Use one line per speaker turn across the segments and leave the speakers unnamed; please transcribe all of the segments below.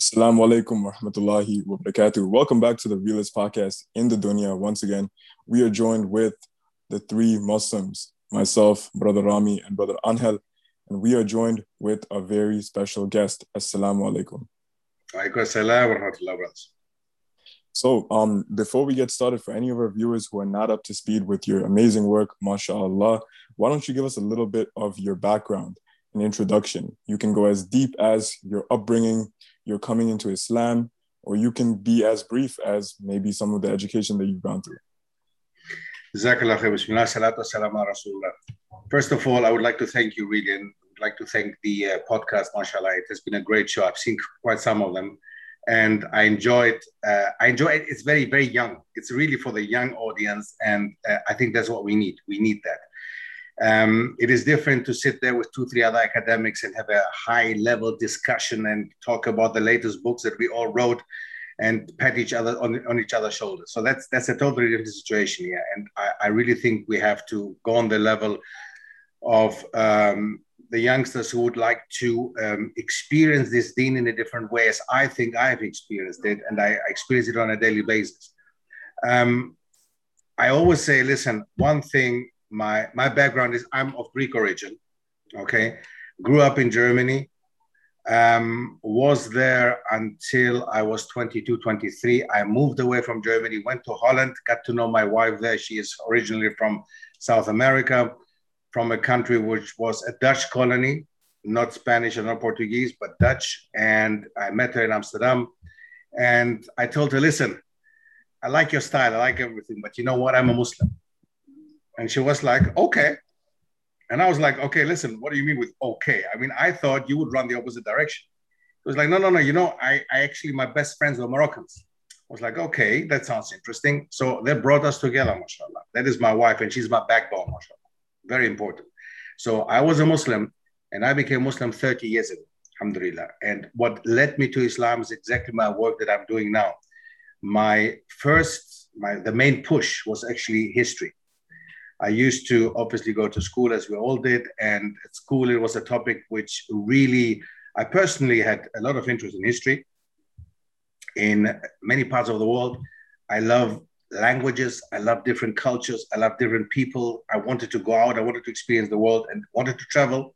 Assalamu alaikum wa rahmatullahi wa barakatuh. Welcome back to the Realist Podcast in the Dunya. Once again, we are joined with the three Muslims, myself, Brother Rami, and Brother Angel, and we are joined with a very special guest. Assalamu alaikum. So, um, before we get started, for any of our viewers who are not up to speed with your amazing work, mashallah, why don't you give us a little bit of your background, an introduction? You can go as deep as your upbringing, your coming into Islam, or you can be as brief as maybe some of the education that you've gone through.
First of all, I would like to thank you, really, and would like to thank the uh, podcast, mashallah. It has been a great show. I've seen quite some of them and I enjoyed. Uh, I enjoy it. It's very very young. It's really for the young audience, and uh, I think that's what we need. We need that. Um, it is different to sit there with two three other academics and have a high level discussion and talk about the latest books that we all wrote and pat each other on, on each other's shoulders. So that's that's a totally different situation here, and I, I really think we have to go on the level of um, the youngsters who would like to um, experience this deen in a different way as I think I've experienced it, and I experience it on a daily basis. Um, I always say, listen, one thing, my, my background is I'm of Greek origin, okay? Grew up in Germany, um, was there until I was 22, 23. I moved away from Germany, went to Holland, got to know my wife there. She is originally from South America from a country which was a Dutch colony, not Spanish or not Portuguese, but Dutch. And I met her in Amsterdam. And I told her, listen, I like your style, I like everything, but you know what? I'm a Muslim. And she was like, okay. And I was like, okay, listen, what do you mean with okay? I mean, I thought you would run the opposite direction. It was like, no, no, no, you know, I, I actually, my best friends were Moroccans. I was like, okay, that sounds interesting. So they brought us together, mashallah. That is my wife, and she's my backbone, mashallah very important. So I was a Muslim and I became Muslim 30 years ago, alhamdulillah. And what led me to Islam is exactly my work that I'm doing now. My first, my the main push was actually history. I used to obviously go to school as we all did, and at school it was a topic which really I personally had a lot of interest in history in many parts of the world. I love languages. I love different cultures. I love different people. I wanted to go out. I wanted to experience the world and wanted to travel.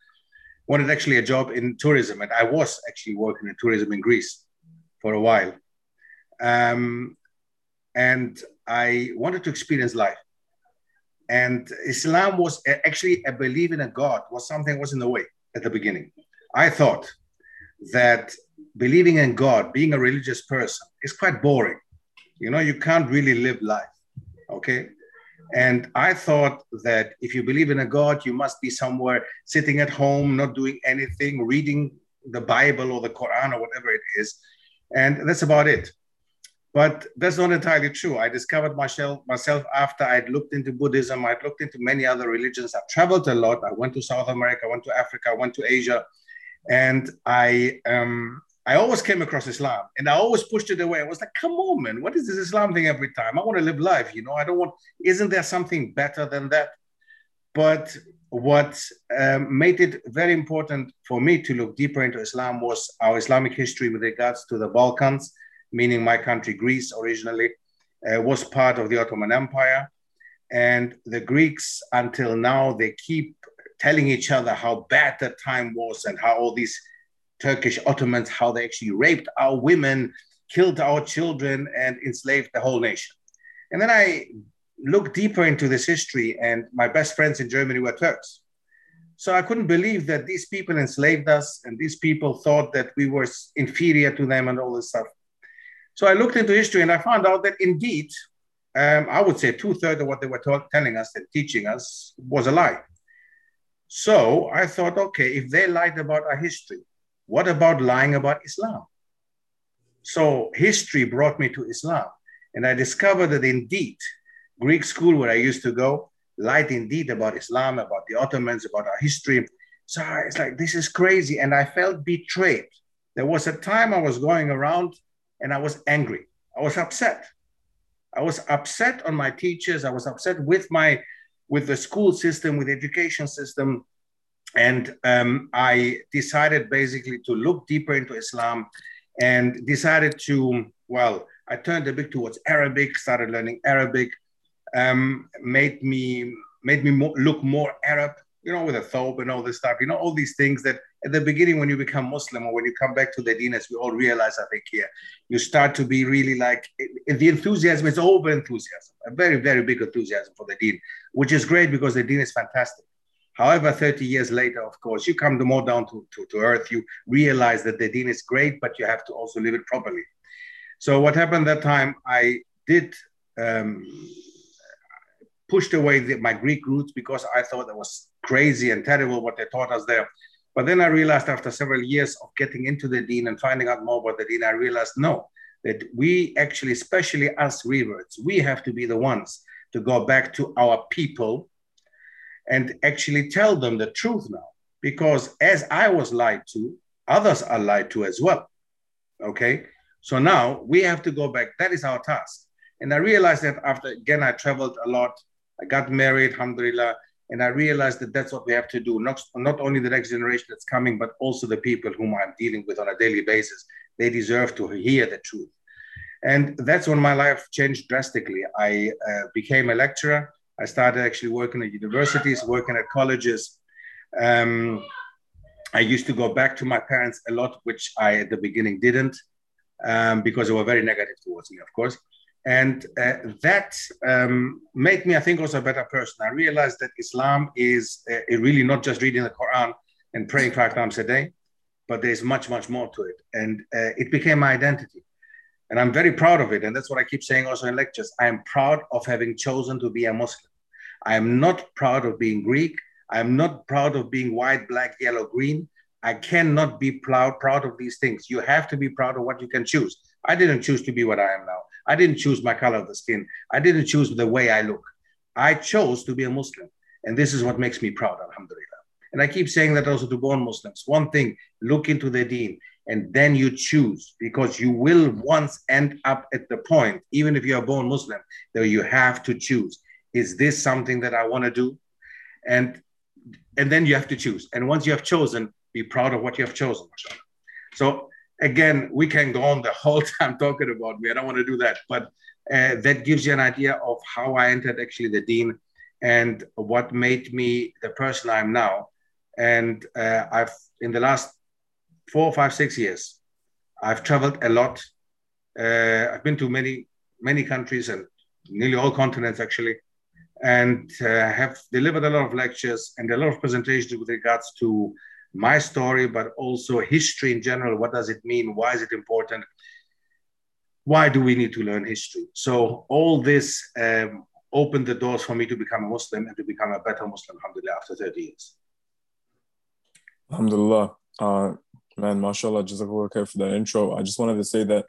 Wanted actually a job in tourism. And I was actually working in tourism in Greece for a while. Um, and I wanted to experience life. And Islam was actually a belief in a God was something was in the way at the beginning. I thought that believing in God, being a religious person, is quite boring you know, you can't really live life. Okay. And I thought that if you believe in a God, you must be somewhere sitting at home, not doing anything, reading the Bible or the Quran or whatever it is. And that's about it. But that's not entirely true. I discovered myself, myself after I'd looked into Buddhism, I'd looked into many other religions. I've traveled a lot. I went to South America, I went to Africa, I went to Asia. And I um, I always came across Islam and I always pushed it away. I was like, come on, man, what is this Islam thing every time? I want to live life, you know, I don't want, isn't there something better than that? But what um, made it very important for me to look deeper into Islam was our Islamic history with regards to the Balkans, meaning my country, Greece, originally, uh, was part of the Ottoman Empire. And the Greeks, until now, they keep telling each other how bad that time was and how all these Turkish Ottomans, how they actually raped our women, killed our children, and enslaved the whole nation. And then I looked deeper into this history, and my best friends in Germany were Turks. So I couldn't believe that these people enslaved us, and these people thought that we were inferior to them and all this stuff. So I looked into history and I found out that indeed, um, I would say two thirds of what they were telling us and teaching us was a lie. So I thought, okay, if they lied about our history, what about lying about Islam? So history brought me to Islam. And I discovered that indeed, Greek school where I used to go lied indeed about Islam, about the Ottomans, about our history. So it's like, this is crazy. And I felt betrayed. There was a time I was going around and I was angry. I was upset. I was upset on my teachers. I was upset with my with the school system, with the education system, and um, I decided basically to look deeper into Islam and decided to, well, I turned a bit towards Arabic, started learning Arabic, um, made me made me more, look more Arab, you know, with a thobe and all this stuff, you know, all these things that at the beginning when you become Muslim or when you come back to the deen, as we all realize, I think here, you start to be really like the enthusiasm is over enthusiasm, a very, very big enthusiasm for the deen, which is great because the deen is fantastic. However, 30 years later, of course, you come more down to, to, to earth. You realize that the deen is great, but you have to also live it properly. So what happened that time, I did um, pushed away the, my Greek roots because I thought that was crazy and terrible what they taught us there. But then I realized after several years of getting into the deen and finding out more about the deen, I realized no, that we actually, especially us reverts, we have to be the ones to go back to our people and actually tell them the truth now. Because as I was lied to, others are lied to as well. Okay. So now we have to go back. That is our task. And I realized that after, again, I traveled a lot. I got married, alhamdulillah. And I realized that that's what we have to do, not, not only the next generation that's coming, but also the people whom I'm dealing with on a daily basis. They deserve to hear the truth. And that's when my life changed drastically. I uh, became a lecturer. I started actually working at universities, working at colleges. Um, I used to go back to my parents a lot, which I at the beginning didn't, um, because they were very negative towards me, of course. And uh, that um, made me, I think, also a better person. I realized that Islam is uh, really not just reading the Quran and praying five times a day, but there's much, much more to it. And uh, it became my identity. And I'm very proud of it. And that's what I keep saying also in lectures. I am proud of having chosen to be a Muslim. I am not proud of being Greek. I am not proud of being white, black, yellow, green. I cannot be proud, proud of these things. You have to be proud of what you can choose. I didn't choose to be what I am now. I didn't choose my color of the skin. I didn't choose the way I look. I chose to be a Muslim. And this is what makes me proud, alhamdulillah. And I keep saying that also to born Muslims. One thing, look into the deen and then you choose because you will once end up at the point, even if you're born Muslim, that you have to choose. Is this something that I want to do? And and then you have to choose. And once you have chosen, be proud of what you have chosen. So again, we can go on the whole time talking about me. I don't want to do that, but uh, that gives you an idea of how I entered actually the deen and what made me the person I'm now. And uh, I've in the last four, five, six years, I've traveled a lot. Uh, I've been to many, many countries and nearly all continents actually, and uh, have delivered a lot of lectures and a lot of presentations with regards to my story, but also history in general. What does it mean? Why is it important? Why do we need to learn history? So all this um, opened the doors for me to become a Muslim and to become a better Muslim, alhamdulillah, after 30 years.
Alhamdulillah. Uh, man, mashallah, jazakallah khair for that intro. I just wanted to say that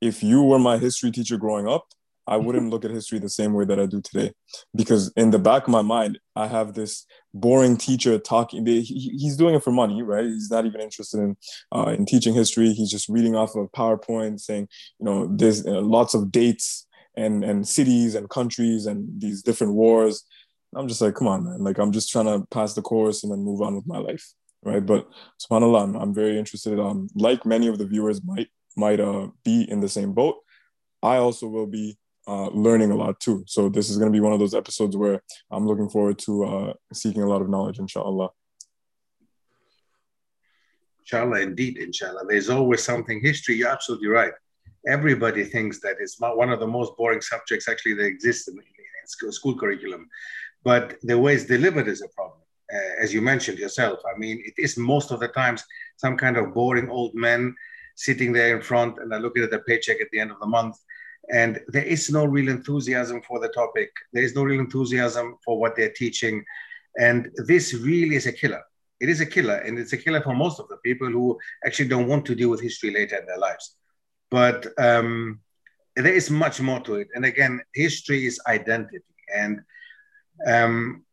if you were my history teacher growing up, I wouldn't look at history the same way that I do today, because in the back of my mind, I have this boring teacher talking. he's doing it for money, right? He's not even interested in uh, in teaching history. He's just reading off of PowerPoint, saying, you know, there's uh, lots of dates and and cities and countries and these different wars. I'm just like, come on, man. Like I'm just trying to pass the course and then move on with my life, right? But subhanallah, I'm, I'm very interested. Um, like many of the viewers might might uh, be in the same boat. I also will be uh, learning a lot too. So this is going to be one of those episodes where I'm looking forward to uh, seeking a lot of knowledge, inshallah.
Inshallah, indeed, inshallah. There's always something. History, you're absolutely right. Everybody thinks that it's one of the most boring subjects actually that exists in, in school, curriculum. But the way it's delivered is a problem. Uh, as you mentioned yourself, I mean, it is most of the times some kind of boring old man sitting there in front and they're looking at their paycheck at the end of the month and there is no real enthusiasm for the topic. There is no real enthusiasm for what they're teaching. And this really is a killer. It is a killer and it's a killer for most of the people who actually don't want to deal with history later in their lives. But um, there is much more to it. And again history is identity. And um,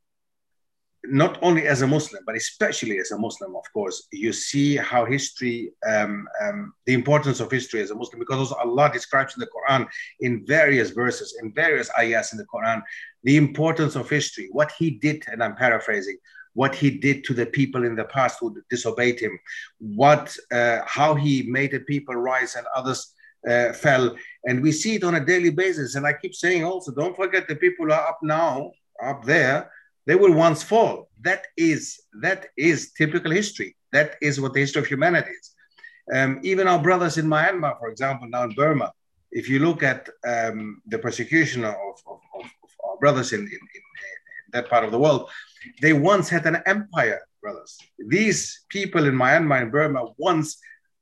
not only as a Muslim, but especially as a Muslim, of course, you see how history, um, um, the importance of history as a Muslim, because Allah describes in the Quran in various verses, in various ayahs in the Quran, the importance of history, what He did, and I'm paraphrasing, what he did to the people in the past who disobeyed him, what, uh, how he made the people rise and others uh, fell. And we see it on a daily basis. And I keep saying also, don't forget the people are up now, up there, they will once fall. That is that is typical history. That is what the history of humanity is. Um, even our brothers in Myanmar, for example, now in Burma, if you look at um, the persecution of, of, of, our brothers in, in, in, that part of the world, they once had an empire, brothers. These people in Myanmar and Burma once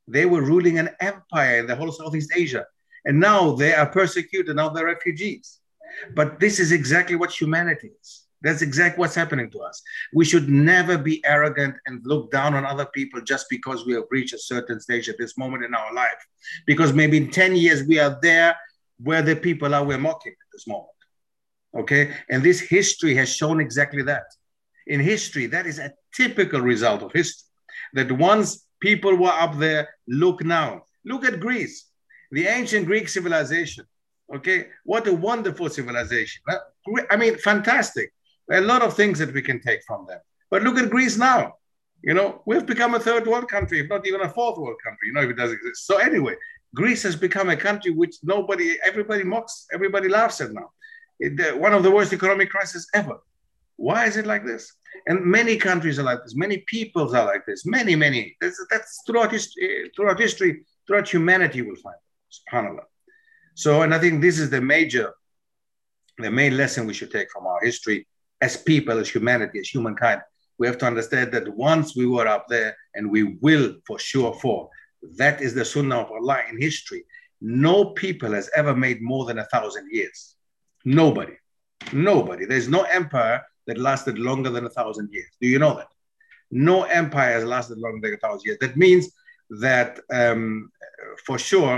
they were ruling an empire in the whole of Southeast Asia, and now they are persecuted. Now they're refugees. But this is exactly what humanity is. That's exactly what's happening to us. We should never be arrogant and look down on other people just because we have reached a certain stage at this moment in our life. Because maybe in 10 years we are there where the people are we're mocking at this moment. Okay. And this history has shown exactly that. In history, that is a typical result of history. That once people were up there, look now. Look at Greece, the ancient Greek civilization. Okay. What a wonderful civilization. I mean, fantastic a lot of things that we can take from them. But look at Greece now. You know, we've become a third world country, if not even a fourth world country, you know, if it does exist. So anyway, Greece has become a country which nobody, everybody mocks, everybody laughs at now. It, one of the worst economic crises ever. Why is it like this? And many countries are like this. Many peoples are like this. Many, many. That's, that's throughout history, eh, throughout history, throughout humanity, will find. Subhanallah. So, and I think this is the major, the main lesson we should take from our history as people, as humanity, as humankind, we have to understand that once we were up there, and we will for sure fall, that is the sunnah of Allah in history. No people has ever made more than a thousand years. Nobody. Nobody. There's no empire that lasted longer than a thousand years. Do you know that? No empire has lasted longer than a thousand years. That means that um, for sure,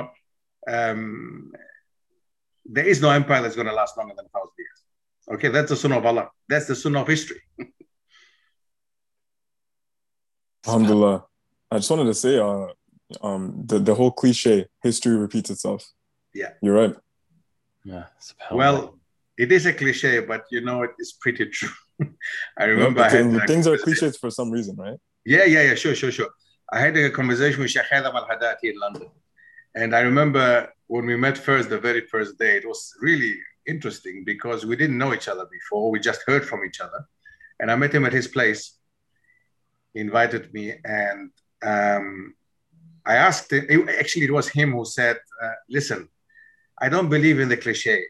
um, there is no empire that's going to last longer than a thousand years. Okay, that's the sunnah of Allah. That's the sunnah of history.
Alhamdulillah. I just wanted to say, uh, um, the, the whole cliche, history repeats itself.
Yeah.
You're right.
Yeah.
Well, it is a cliche, but you know, it is pretty true. I remember
yeah, I had, things are cliches for some reason, right?
Yeah, yeah, yeah, sure, sure, sure. I had a conversation with Sheikh Adam Al Hadati in London. And I remember when we met first, the very first day, it was really interesting because we didn't know each other before. We just heard from each other. And I met him at his place. He invited me, and um, I asked him. Actually, it was him who said, uh, "Listen, I don't believe in the cliche.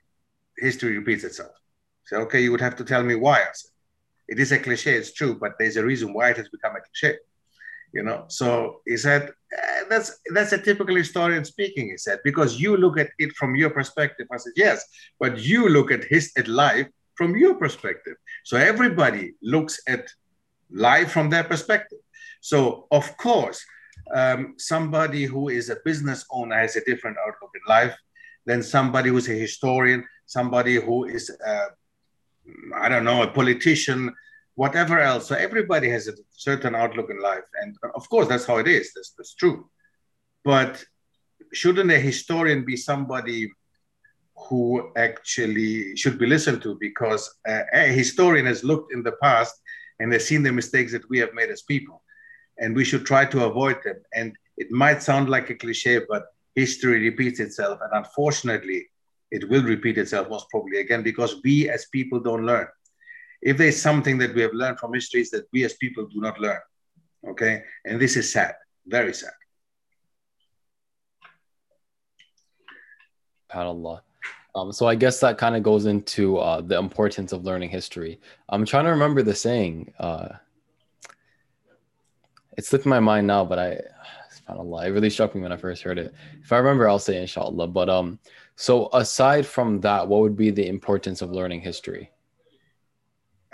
History repeats itself." So, okay, you would have to tell me why. I said, "It is a cliche. It's true, but there's a reason why it has become a cliche." You know. So he said, uh, that's that's a typical historian speaking, he said, because you look at it from your perspective. I said, yes, but you look at his at life from your perspective. So everybody looks at life from their perspective. So of course, um, somebody who is a business owner has a different outlook in life than somebody who's a historian, somebody who is, uh, I don't know, a politician, whatever else. So everybody has a certain outlook in life. And uh, of course, that's how it is. That's, that's true. But shouldn't a historian be somebody who actually should be listened to? Because a, a historian has looked in the past and has seen the mistakes that we have made as people. And we should try to avoid them. And it might sound like a cliche, but history repeats itself. And unfortunately, it will repeat itself most probably again because we as people don't learn if there's something that we have learned from history is that we as people do not learn okay and this is sad very sad
Allah. Um, so I guess that kind of goes into uh, the importance of learning history. I'm trying to remember the saying. Uh, it slipped my mind now, but I, subhanAllah, it really struck me when I first heard it. If I remember, I'll say inshallah. But um, so aside from that, what would be the importance of learning history?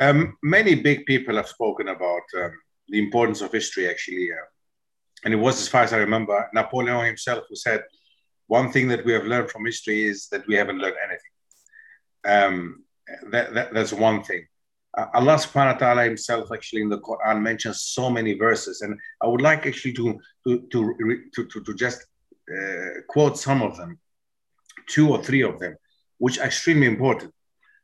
Um, many big people have spoken about um, the importance of history, actually. Uh, and it was, as far as I remember, Napoleon himself who said, one thing that we have learned from history is that we haven't learned anything. Um, that, that, that's one thing. Uh, Allah subhanahu wa ta'ala himself actually in the Quran mentions so many verses. And I would like actually to, to, to, to, to, just uh, quote some of them, two or three of them, which are extremely important.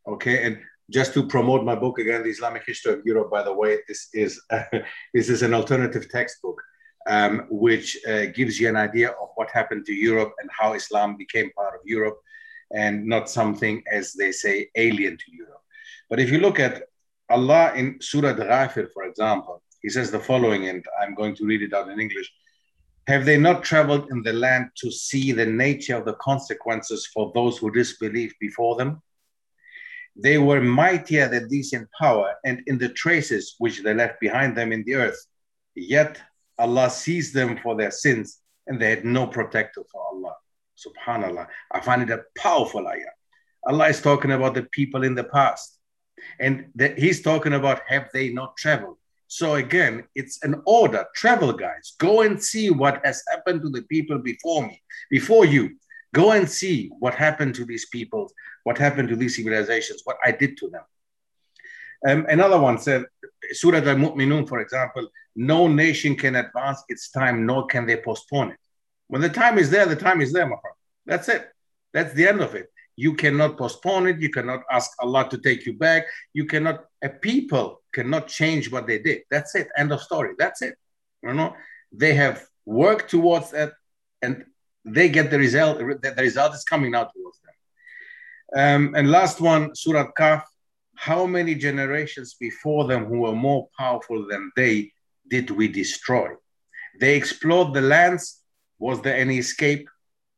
Okay. And just to promote my book again, The Islamic History of Europe. By the way, this is uh, this is an alternative textbook um, which uh, gives you an idea of what happened to Europe and how Islam became part of Europe, and not something as they say alien to Europe. But if you look at Allah in Surah Ghafir, for example, He says the following, and I'm going to read it out in English. Have they not traveled in the land to see the nature of the consequences for those who disbelieved before them? They were mightier than these in power and in the traces which they left behind them in the earth. Yet Allah sees them for their sins and they had no protector for Allah. Subhanallah. I find it a powerful ayah. Allah is talking about the people in the past. And that He's talking about have they not traveled? So again, it's an order. Travel, guys. Go and see what has happened to the people before me, before you. Go and see what happened to these people, what happened to these civilizations, what I did to them. Um, another one said, Surah Al-Mu'minun, for example, no nation can advance its time, nor can they postpone it. When the time is there, the time is there, my friend. That's it. That's the end of it. You cannot postpone it. You cannot ask Allah to take you back. You cannot, a people cannot change what they did. That's it. End of story. That's it. You know, they have worked towards that and they get the result. The result is coming now towards them. Um, and last one, Surah Qaf. How many generations before them who were more powerful than they did we destroy? They explored the lands. Was there any escape?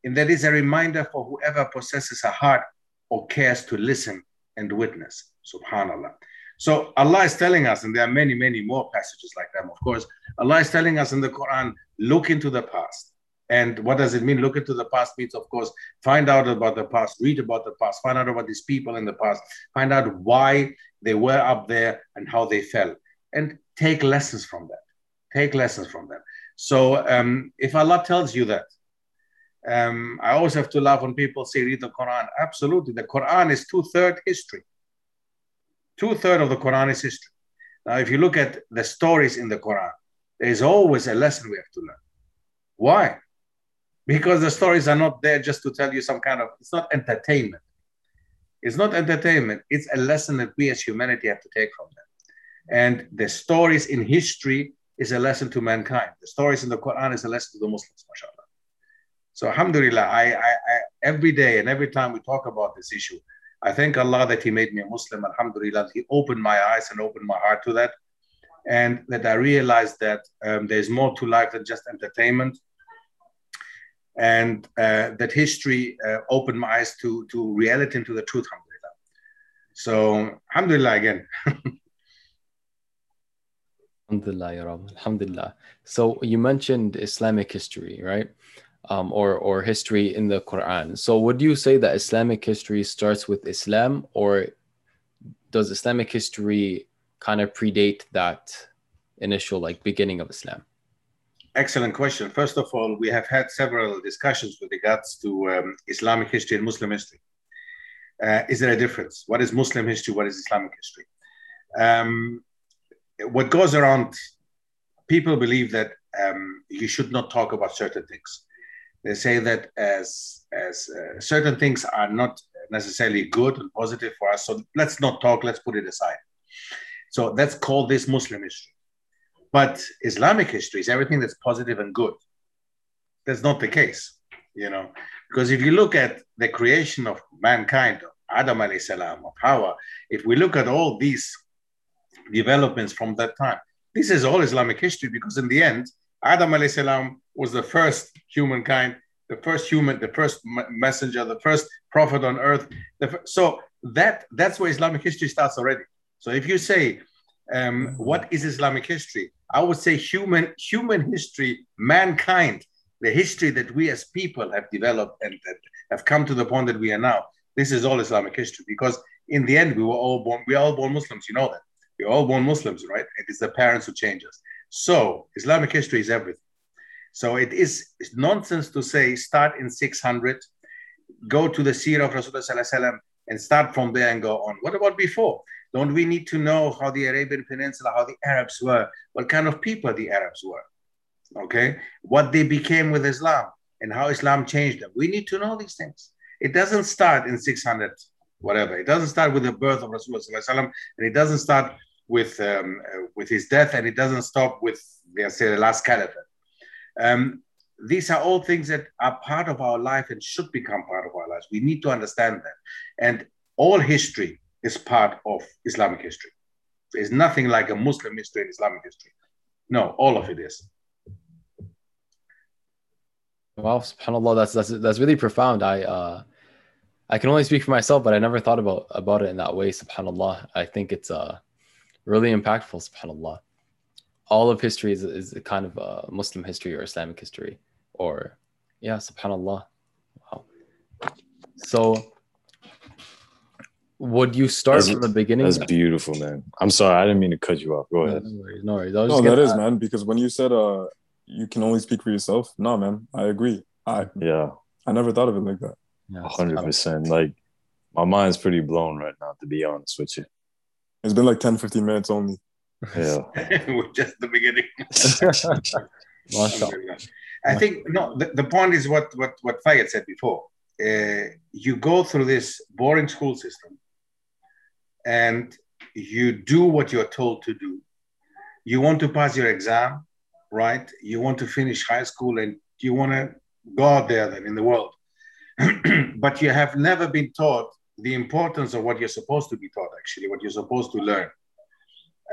And that is a reminder for whoever possesses a heart or cares to listen and witness. Subhanallah. So Allah is telling us, and there are many, many more passages like them, of course. Allah is telling us in the Quran, look into the past. And what does it mean? Look into the past means, of course, find out about the past, read about the past, find out about these people in the past, find out why they were up there and how they fell, and take lessons from that. Take lessons from them. So um, if Allah tells you that, um, I always have to laugh when people say read the Quran. Absolutely, the Quran is two third history. Two thirds of the Quran is history. Now, if you look at the stories in the Quran, there is always a lesson we have to learn. Why? Because the stories are not there just to tell you some kind of, it's not entertainment. It's not entertainment. It's a lesson that we as humanity have to take from them. And the stories in history is a lesson to mankind. The stories in the Quran is a lesson to the Muslims, mashallah. So, alhamdulillah, I, I, I, every day and every time we talk about this issue, I thank Allah that He made me a Muslim. Alhamdulillah, He opened my eyes and opened my heart to that. And that I realized that um, there's more to life than just entertainment. And uh, that history uh, opened my eyes to, to reality and to the truth, alhamdulillah. So, alhamdulillah again.
alhamdulillah, Alhamdulillah. So, you mentioned Islamic history, right? um, or or history in the Quran. So would you say that Islamic history starts with Islam, or does Islamic history kind of predate that initial like beginning of Islam?
Excellent question. First of all, we have had several discussions with regards to um, Islamic history and Muslim history. Uh, is there a difference? What is Muslim history? What is Islamic history? Um, what goes around, people believe that um, you should not talk about certain things. They say that as as uh, certain things are not necessarily good and positive for us, so let's not talk. Let's put it aside. So that's called this Muslim history. But Islamic history is everything that's positive and good. That's not the case, you know, because if you look at the creation of mankind, Adam alayhi salam, of Hawa, if we look at all these developments from that time, this is all Islamic history because in the end, Adam alayhi salam was the first humankind, the first human, the first messenger, the first prophet on earth. so that that's where Islamic history starts already. So if you say, um, what is Islamic history? I would say human human history, mankind, the history that we as people have developed and that have come to the point that we are now. This is all Islamic history because in the end we were all born. We are all born Muslims. You know that. We're all born Muslims, right? It is the parents who change us. So Islamic history is everything. So it is nonsense to say start in 600, go to the seerah of Rasulullah and start from there and go on. What about before? Don't we need to know how the Arabian Peninsula, how the Arabs were, what kind of people the Arabs were? Okay, what they became with Islam and how Islam changed them. We need to know these things. It doesn't start in 600 whatever. It doesn't start with the birth of Rasulullah and it doesn't start with um, uh, with his death, and it doesn't stop with let's say the last caliphate. Um, these are all things that are part of our life and should become part of our lives. We need to understand that, and all history is part of Islamic history. There's nothing like a Muslim history in Islamic history. No, all of it is.
Wow, subhanallah, that's that's that's really profound. I uh I can only speak for myself, but I never thought about about it in that way, subhanallah. I think it's uh really impactful, subhanallah. All of history is, is a kind of uh, Muslim history or Islamic history, or yeah, subhanallah. Wow. So would you start
that's,
from the beginning?
That's beautiful, man. I'm sorry, I didn't mean to cut you off. Go ahead.
No worries, no worries.
No, that is, man, because when you said uh you can only speak for yourself, no, man, I agree. I
yeah,
I never thought of it like that.
hundred percent. Like my mind's pretty blown right now, to be honest with you.
It's been like 10, 15 minutes only.
Yeah.
We're just the beginning. I think no. The, the point is what what what Fayed said before. Uh, you go through this boring school system, and you do what you're told to do. You want to pass your exam, right? You want to finish high school, and you want to go out there then in the world. but you have never been taught the importance of what you're supposed to be taught, actually, what you're supposed to learn.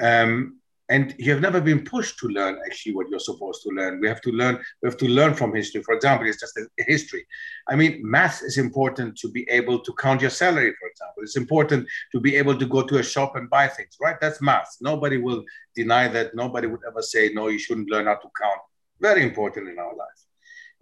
Um, and you have never been pushed to learn actually what you're supposed to learn. We have to learn. We have to learn from history. For example, it's just a, history. I mean, math is important to be able to count your salary. For example, it's important to be able to go to a shop and buy things. Right? That's math. Nobody will deny that. Nobody would ever say no. You shouldn't learn how to count. Very important in our life.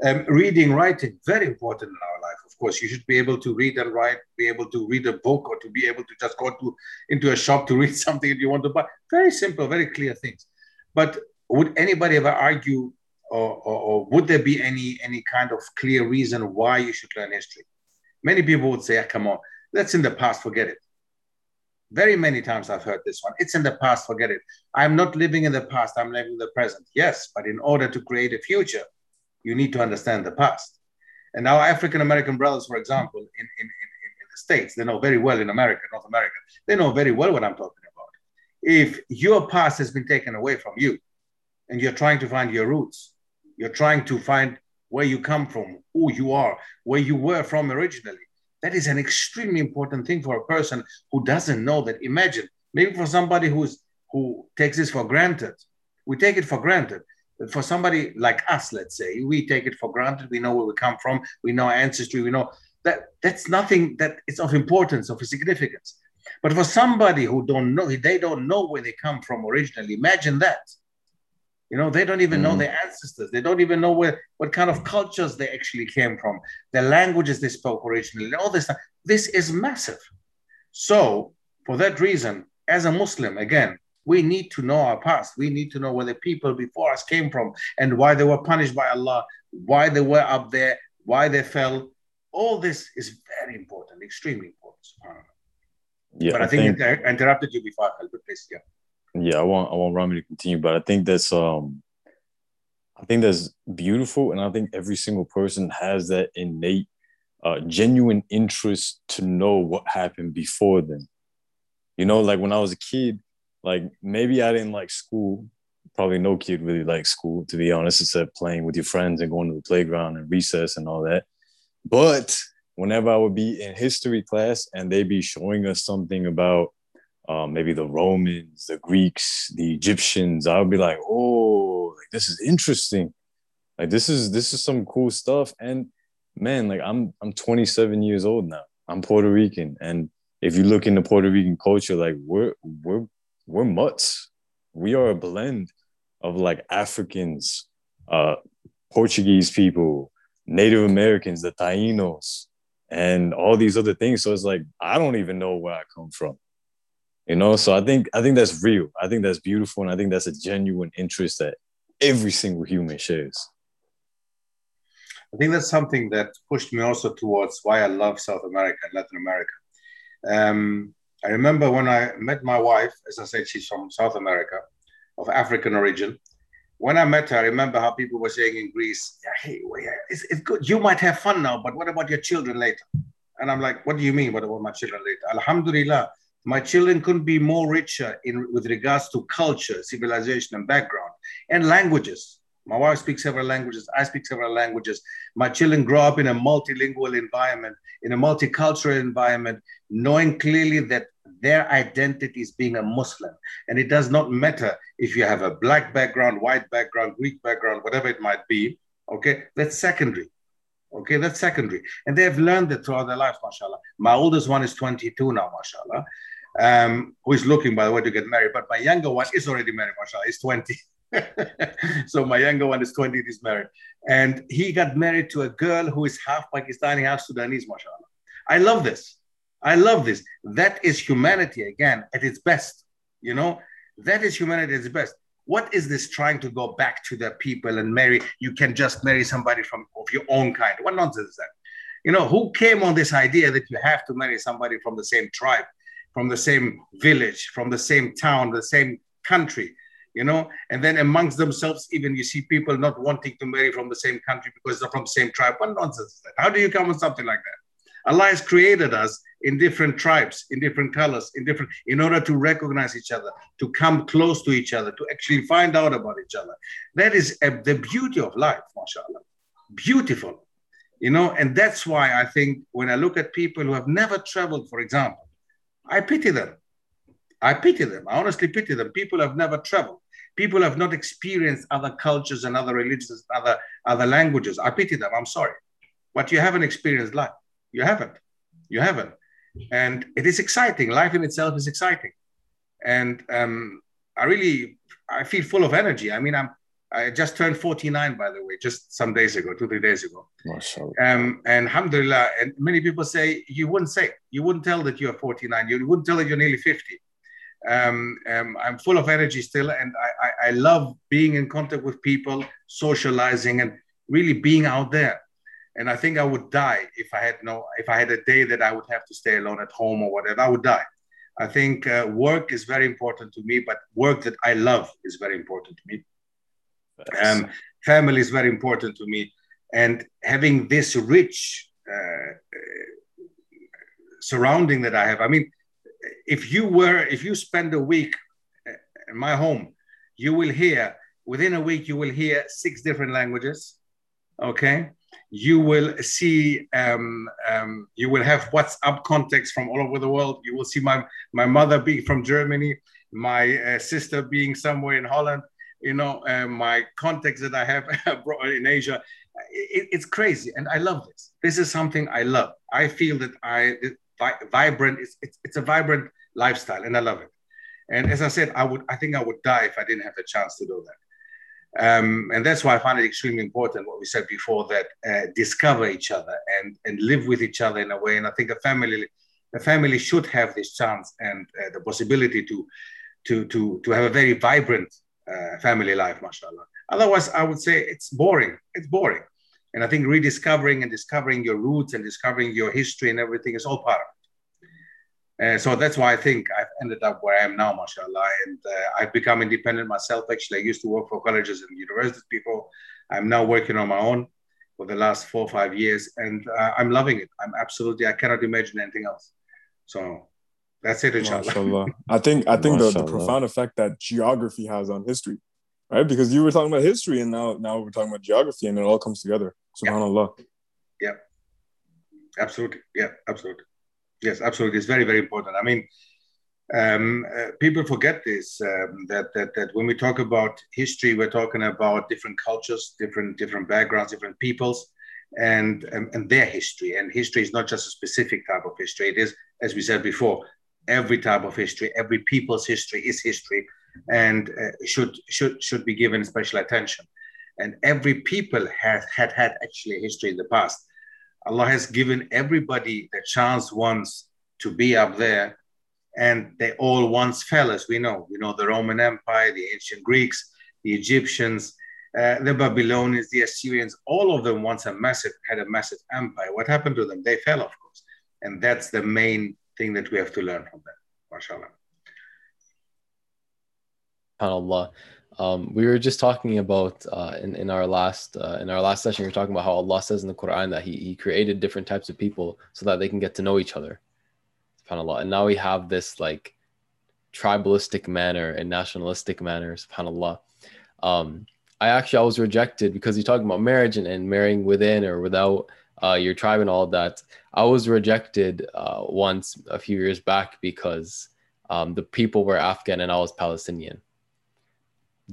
Um, reading, writing, very important in our life. Of course, you should be able to read and write, be able to read a book, or to be able to just go to into a shop to read something that you want to buy. Very simple, very clear things. But would anybody ever argue, or, or, or would there be any any kind of clear reason why you should learn history? Many people would say, ah, "Come on, that's in the past. Forget it." Very many times I've heard this one. It's in the past. Forget it. I'm not living in the past. I'm living in the present. Yes, but in order to create a future you need to understand the past. And our African American brothers, for example, in, in, in, in, the States, they know very well in America, North America, they know very well what I'm talking about. If your past has been taken away from you and you're trying to find your roots, you're trying to find where you come from, who you are, where you were from originally, that is an extremely important thing for a person who doesn't know that. Imagine, maybe for somebody who's who takes this for granted, we take it for granted for somebody like us, let's say, we take it for granted. We know where we come from. We know ancestry. We know that that's nothing that it's of importance, of significance. But for somebody who don't know, they don't know where they come from originally. Imagine that. You know, they don't even mm. know their ancestors. They don't even know where what kind of cultures they actually came from, the languages they spoke originally, all this stuff. This is massive. So, for that reason, as a Muslim, again, we need to know our past. We need to know where the people before us came from and why they were punished by Allah, why they were up there, why they fell. All this is very important, extremely important. Yeah, but I, I think, think I interrupted you before, Albert, please. Yeah.
Yeah, I want I want Rami to continue, but I think that's um I think that's beautiful, and I think every single person has that innate, uh, genuine interest to know what happened before them. You know, like when I was a kid, like maybe I didn't like school. Probably no kid really likes school, to be honest, except playing with your friends and going to the playground and recess and all that. But whenever I would be in history class and they'd be showing us something about um, maybe the Romans, the Greeks, the Egyptians, I would be like, oh, like, this is interesting. Like this is this is some cool stuff. And man, like I'm I'm 27 years old now. I'm Puerto Rican, and if you look into Puerto Rican culture, like we're we're we're mutts. We are a blend of like Africans, uh, Portuguese people, Native Americans, the Tainos, and all these other things. So it's like I don't even know where I come from. You know, so I think I think that's real. I think that's beautiful, and I think that's a genuine interest that every single human shares.
I think that's something that pushed me also towards why I love South America and Latin America. Um, I remember when I met my wife, as I said, she's from South America, of African origin. When I met her, I remember how people were saying in Greece, "Hey, it's, it's good. You might have fun now, but what about your children later?" And I'm like, what do you mean? What about my children later? Alhamdulillah, my children couldn't be more richer in with regards to culture, civilization, and background, and languages. My wife speaks several languages. I speak several languages. My children grow up in a multilingual environment, in a multicultural environment, knowing clearly that their identity is being a Muslim. And it does not matter if you have a black background, white background, Greek background, whatever it might be. Okay, that's secondary. Okay, that's secondary. And they've learned it throughout their life, mashallah. My oldest one is 22 now, mashallah, um, who is looking, by the way, to get married. But my younger one is already married, mashallah. He's 20. so my younger one is 20, he's married. And he got married to a girl who is half Pakistani, half Sudanese, mashallah. I love this. I love this. That is humanity again at its best. You know, that is humanity at its best. What is this trying to go back to the people and marry? You can just marry somebody from of your own kind. What nonsense is that? You know, who came on this idea that you have to marry somebody from the same tribe, from the same village, from the same town, the same country? you know and then amongst themselves even you see people not wanting to marry from the same country because they're from the same tribe what nonsense is that how do you come with something like that allah has created us in different tribes in different colors in different in order to recognize each other to come close to each other to actually find out about each other that is a, the beauty of life mashallah beautiful you know and that's why i think when i look at people who have never traveled for example i pity them I pity them. I honestly pity them. People have never traveled people have not experienced other cultures and other religions, other other languages. I pity them. I'm sorry, but you haven't experienced life. You haven't. You haven't. And it is exciting. Life in itself is exciting, and um, I really I feel full of energy. I mean, I'm I just turned 49, by the way, just some days ago, two, three days ago. Um, and alhamdulillah, and many people say, you wouldn't say, you wouldn't tell that you're 49, you wouldn't tell that you're nearly 50 um, um, I'm full of energy still, and I, I, I, love being in contact with people, socializing, and really being out there. And I think I would die if I had no, if I had a day that I would have to stay alone at home or whatever. I would die. I think uh, work is very important to me, but work that I love is very important to me. Um, family is very important to me, and having this rich uh, uh surrounding that I have. I mean, if you were, if you spend a week in my home, you will hear within a week you will hear six different languages. Okay, you will see, um, um, you will have WhatsApp contacts from all over the world. You will see my my mother being from Germany, my uh, sister being somewhere in Holland. You know, uh, my contacts that I have in Asia. It, it's crazy, and I love this. This is something I love. I feel that I vibrant. It's, it's, it's a vibrant lifestyle, and I love it. And as I said, I would I think I would die if I didn't have the chance to do that. Um, and that's why I find it extremely important what we said before that uh, discover each other and and live with each other in a way. And I think a family a family should have this chance and uh, the possibility to to to to have a very vibrant uh, family life, mashallah. Otherwise, I would say it's boring. It's boring. And I think rediscovering and discovering your roots and discovering your history and everything is all part of it. Uh, so that's why I think I've ended up where I am now, mashallah. And uh, I've become independent myself. Actually, I used to work for colleges and universities people. I'm now working on my own for the last four or five years. And uh, I'm loving it. I'm absolutely, I cannot imagine anything else. So that's it, inshallah.
Mashallah. I think, I think the, the profound effect that geography has on history right? Because you were talking about history, and now now we're talking about geography, and it all comes together. Subhanallah.
Yeah. yeah. Absolutely. Yeah. Absolutely. Yes. Absolutely. It's very very important. I mean, um, uh, people forget this um, that, that that when we talk about history, we're talking about different cultures, different different backgrounds, different peoples. And, and, and their history and history is not just a specific type of history it is as we said before every type of history every people's history is history and uh, should should should be given special attention. And every people has had had actually history in the past. Allah has given everybody the chance once to be up there, and they all once fell, as we know. We know the Roman Empire, the ancient Greeks, the Egyptians, uh, the Babylonians, the Assyrians. All of them once a massive had a massive empire. What happened to them? They fell, of course, and that's the main thing that we have to learn from them. MashaAllah.
Um, we were just talking about uh, in in our last uh, in our last session. We were talking about how Allah says in the Quran that He He created different types of people so that they can get to know each other. Subhanallah. And now we have this like tribalistic manner and nationalistic manner. Subhanallah. Um, I actually I was rejected because you're talking about marriage and, and marrying within or without uh, your tribe and all that. I was rejected uh, once a few years back because um, the people were Afghan and I was Palestinian.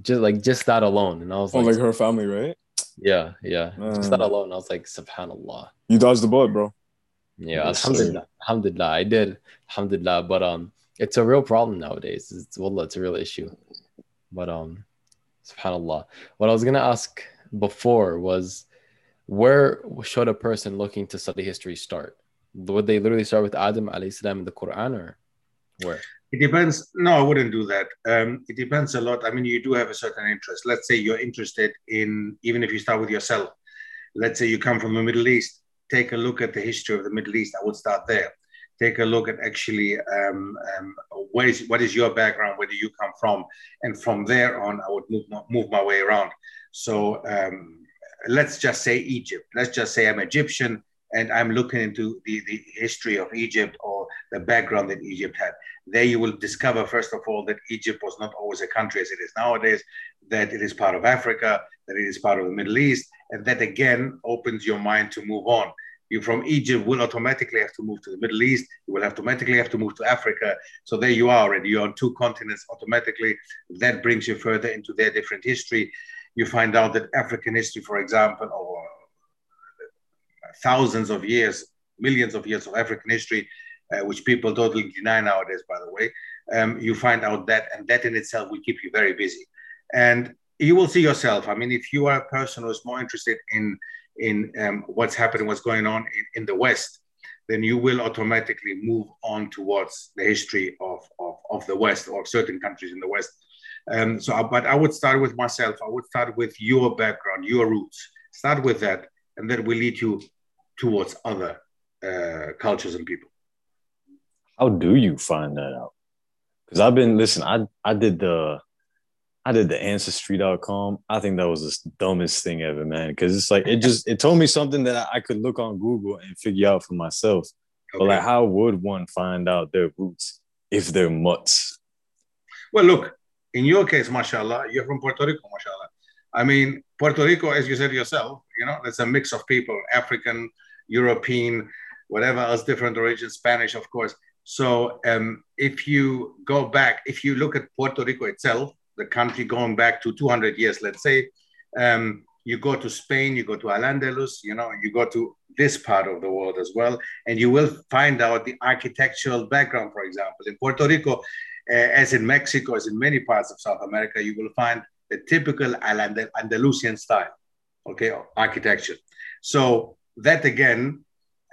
Just like just that alone, and I was
Oh,
like,
like her family, right?
yeah, yeah, just that alone. I was like, Subhanallah.
You dodged the bullet, bro.
Yeah,
Yes, sir.
alhamdulillah, alhamdulillah, I did, alhamdulillah. But um, it's a real problem nowadays. It's wallah, it's a real issue. But um, subhanallah. What I was gonna ask before was, where should a person looking to study history start? Would they literally start with Adam alayhi salam in the Quran or where?
It depends. No, I wouldn't do that. Um, it depends a lot. I mean, you do have a certain interest. Let's say you're interested in, even if you start with yourself, let's say you come from the Middle East, take a look at the history of the Middle East. I would start there. Take a look at actually um, um, where is, what is your background, where do you come from? And from there on, I would move, move my way around. So um, let's just say Egypt. Let's just say I'm Egyptian and I'm looking into the, the history of Egypt or the background that Egypt had. There you will discover first of all that egypt was not always a country as it is nowadays that it is part of africa that it is part of the middle east and that again opens your mind to move on. You from egypt will automatically have to move to the middle east. You will automatically have to move to africa. So there you are and you're on two continents automatically. That brings you further into their different history. You find out that african history for example or thousands of years millions of years of african history uh, which people totally deny nowadays, by the way, um, you find out that, and that in itself will keep you very busy. And you will see yourself. I mean, if you are a person who's more interested in in um, what's happening, what's going on in, in, the West, then you will automatically move on towards the history of, of, of the West or certain countries in the West. Um, so, but I would start with myself. I would start with your background, your roots. Start with that, and that will lead you towards other uh, cultures and people.
How do you find that out? Because I've been listen, I I did the I did the ancestry.com. I think that was the dumbest thing ever, man. Because it's like it just it told me something that I could look on Google and figure out for myself. Okay. But like, how would one find out their roots if they're mutts?
Well, look, in your case, mashallah, you're from Puerto Rico, mashallah. I mean, Puerto Rico, as you said yourself, you know, it's a mix of people, African, European, whatever else, different origins, Spanish, of course. So um, if you go back, if you look at Puerto Rico itself, the country going back to 200 years, let's say, um, you go to Spain, you go to Al-Andalus, you know, you go to this part of the world as well, and you will find out the architectural background, for example. In Puerto Rico, uh, as in Mexico, as in many parts of South America, you will find the typical Al-Andalusian style, okay, architecture. So that again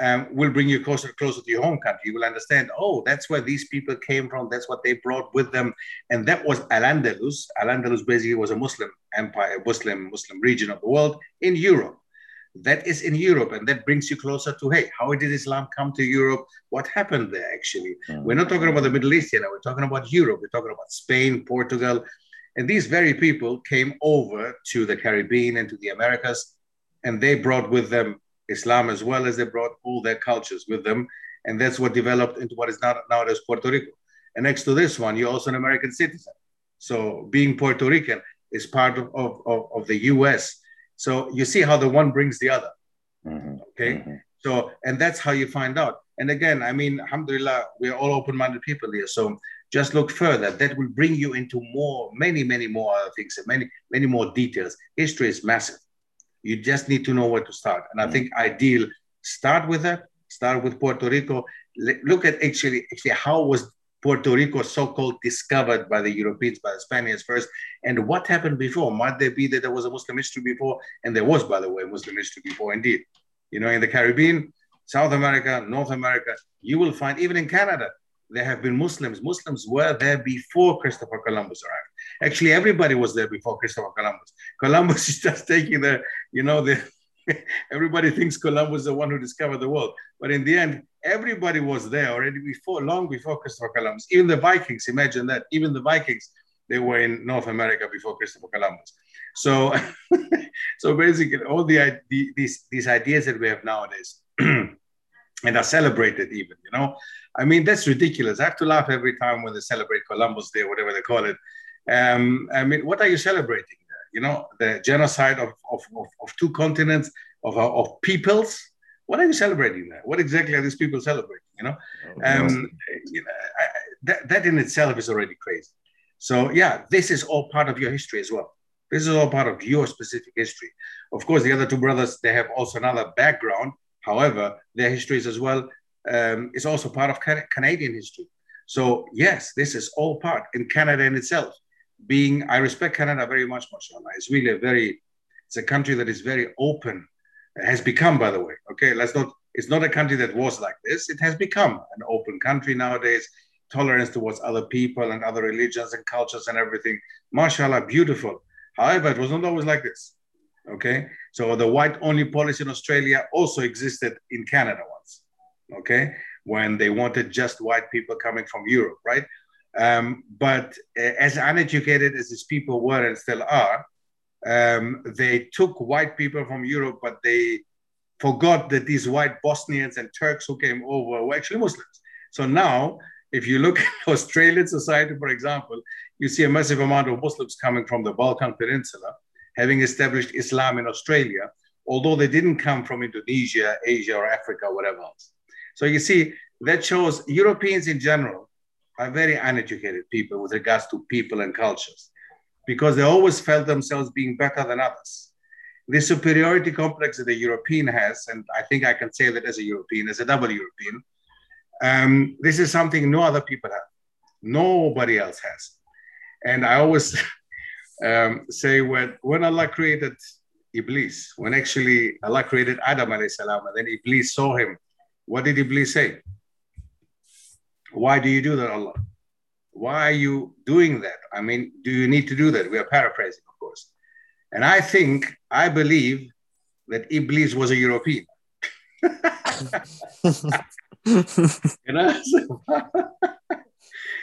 um, will bring you closer closer to your home country. You will understand, oh, that's where these people came from. That's what they brought with them, and that was Al Andalus. Al Andalus basically was a Muslim empire, Muslim Muslim region of the world in Europe. That is in Europe, and that brings you closer to hey, how did Islam come to Europe? What happened there? Actually, mm-hmm. we're not talking about the Middle East here. Now. We're talking about Europe. We're talking about Spain, Portugal, and these very people came over to the Caribbean and to the Americas, and they brought with them Islam as well as they brought all their cultures with them. And that's what developed into what is now, nowadays Puerto Rico. And next to this one, you're also an American citizen. So being Puerto Rican is part of, of, of, of the US. So you see how the one brings the other. Mm-hmm. Okay. Mm-hmm. So, and that's how you find out. And again, I mean, alhamdulillah, we're all open minded people here. So just look further. That will bring you into more, many, many more other things and many, many more details. History is massive. You just need to know where to start. And I mm-hmm. think ideal, start with that, start with Puerto Rico. Look at actually, actually how was Puerto Rico so-called discovered by the Europeans, by the Spaniards first, and what happened before? Might there be that there was a Muslim history before? And there was, by the way, Muslim history before, indeed. You know, in the Caribbean, South America, North America, you will find, even in Canada, there have been Muslims. Muslims were there before Christopher Columbus arrived. Actually, everybody was there before Christopher Columbus. Columbus is just taking the, you know, the everybody thinks Columbus is the one who discovered the world. But in the end, everybody was there already before, long before Christopher Columbus. Even the Vikings, imagine that. Even the Vikings they were in North America before Christopher Columbus. So, so basically, all the, the, these these ideas that we have nowadays, and are celebrated even, you know, I mean that's ridiculous. I have to laugh every time when they celebrate Columbus Day, whatever they call it. Um, I mean, what are you celebrating there? You know, the genocide of of, of, of two continents of of peoples. What are you celebrating there? What exactly are these people celebrating? You know, um, you know I, that that in itself is already crazy. So yeah, this is all part of your history as well. This is all part of your specific history. Of course, the other two brothers they have also another background. However, their histories as well um, is also part of Canadian history. So yes, this is all part in Canada in itself. Being, I respect Canada very much, mashallah. It's really a very, it's a country that is very open. Has become, by the way. Okay, let's not. It's not a country that was like this. It has become an open country nowadays tolerance towards other people and other religions and cultures and everything. Mashallah, beautiful. However, it was not always like this. Okay. So the white only policy in Australia also existed in Canada once. Okay. When they wanted just white people coming from Europe, right? Um, but uh, as uneducated as these people were and still are, um, they took white people from Europe, but they forgot that these white Bosnians and Turks who came over were actually Muslims. So now if you look at Australian society, for example, you see a massive amount of Muslims coming from the Balkan Peninsula, having established Islam in Australia, although they didn't come from Indonesia, Asia, or Africa, or whatever else. So you see, that shows Europeans in general are very uneducated people with regards to people and cultures because they always felt themselves being better than others. The superiority complex that the European has, and I think I can say that as a European, as a double European, um, this is something no other people have. Nobody else has. And I always um, say when, when Allah created Iblis, when actually Allah created Adam and then Iblis saw him, what did Iblis say? Why do you do that, Allah? Why are you doing that? I mean, do you need to do that? We are paraphrasing, of course. And I think, I believe that Iblis was a European. you know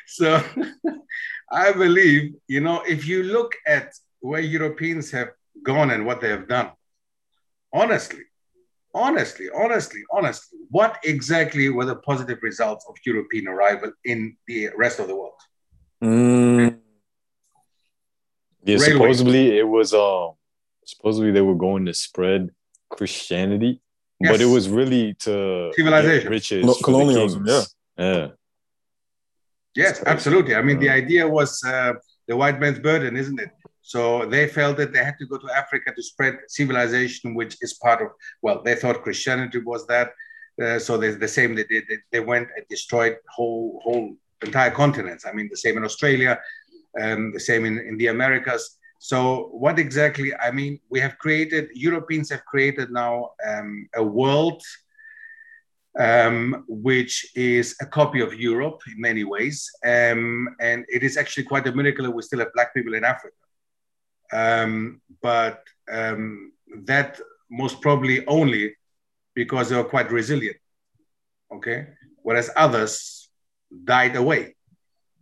so i believe you know if you look at where europeans have gone and what they have done honestly honestly honestly honestly what exactly were the positive results of european arrival in the rest of the world
mm. yeah supposedly it was uh supposedly they were going to spread christianity Yes. But it was really to
civilization,
riches,
colonialism. Yeah.
Yeah.
Yes, absolutely. I mean, the idea was uh, the white man's burden, isn't it? So they felt that they had to go to Africa to spread civilization, which is part of, well, they thought Christianity was that. Uh, so they, the same they did. They, they, went and destroyed whole, whole entire continents. I mean, the same in Australia, um, the same in, in the Americas. So, what exactly? I mean, we have created, Europeans have created now um, a world um, which is a copy of Europe in many ways. Um, and it is actually quite a miracle that we still have Black people in Africa. Um, but um, that most probably only because they were quite resilient. Okay. Whereas others died away.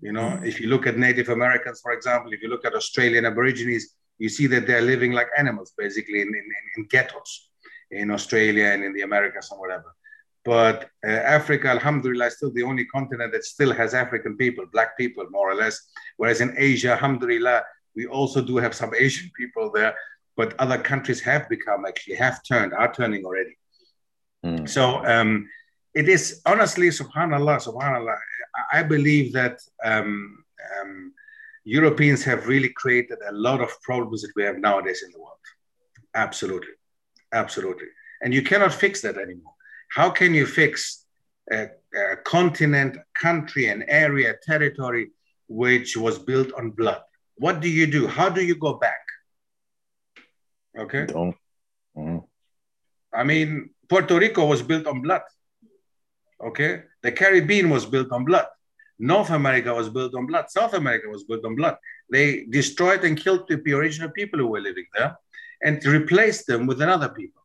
You know, mm-hmm. if you look at Native Americans, for example, if you look at Australian Aborigines, you see that they're living like animals, basically in, in, in ghettos in Australia and in the Americas and whatever. But uh, Africa, alhamdulillah, is still the only continent that still has African people, black people, more or less. Whereas in Asia, alhamdulillah, we also do have some Asian people there, but other countries have become actually, have turned, are turning already. Mm. So um, it is honestly, subhanAllah, subhanAllah, I believe that um, um, Europeans have really created a lot of problems that we have nowadays in the world. Absolutely. Absolutely. And you cannot fix that anymore. How can you fix a, a continent, country, an area, territory which was built on blood? What do you do? How do you go back? Okay.
Don't. Mm.
I mean, Puerto Rico was built on blood. Okay. The Caribbean was built on blood. North America was built on blood. South America was built on blood. They destroyed and killed the original people who were living there and replaced them with another people.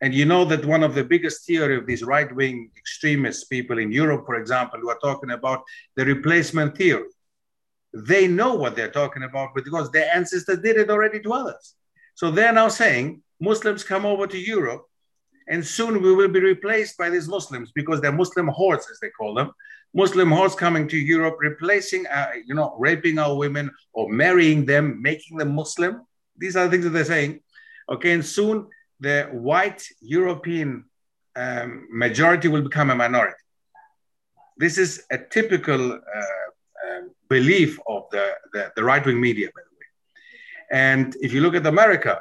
And you know that one of the biggest theory of these right-wing extremist people in Europe, for example, who are talking about the replacement theory. They know what they're talking about because their ancestors did it already to others. So they're now saying Muslims come over to Europe and soon we will be replaced by these Muslims because they're Muslim hordes, as they call them. Muslim hordes coming to Europe, replacing, uh, you know, raping our women or marrying them, making them Muslim. These are the things that they're saying. Okay, and soon the white European um, majority will become a minority. This is a typical uh, belief of the, the, the right wing media, by the way. And if you look at America,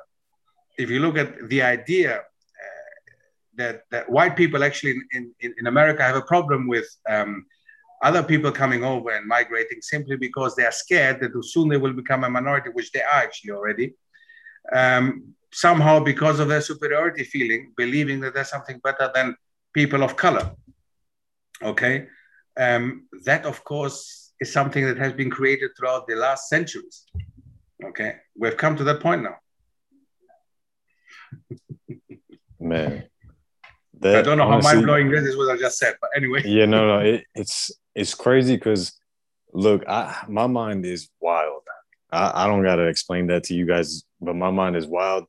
if you look at the idea uh, that, that white people actually in, in, in America have a problem with um, other people coming over and migrating simply because they are scared that soon they will become a minority, which they are actually already. Um, somehow, because of their superiority feeling, believing that there's something better than people of color. Okay. Um, that, of course, is something that has been created throughout the last centuries. Okay. We've come to that point now.
Man.
That, I don't know honestly, how mind blowing this is what I just said, but anyway.
Yeah, no, no, it, it's it's crazy because look, I my mind is wild. I, I don't gotta explain that to you guys, but my mind is wild.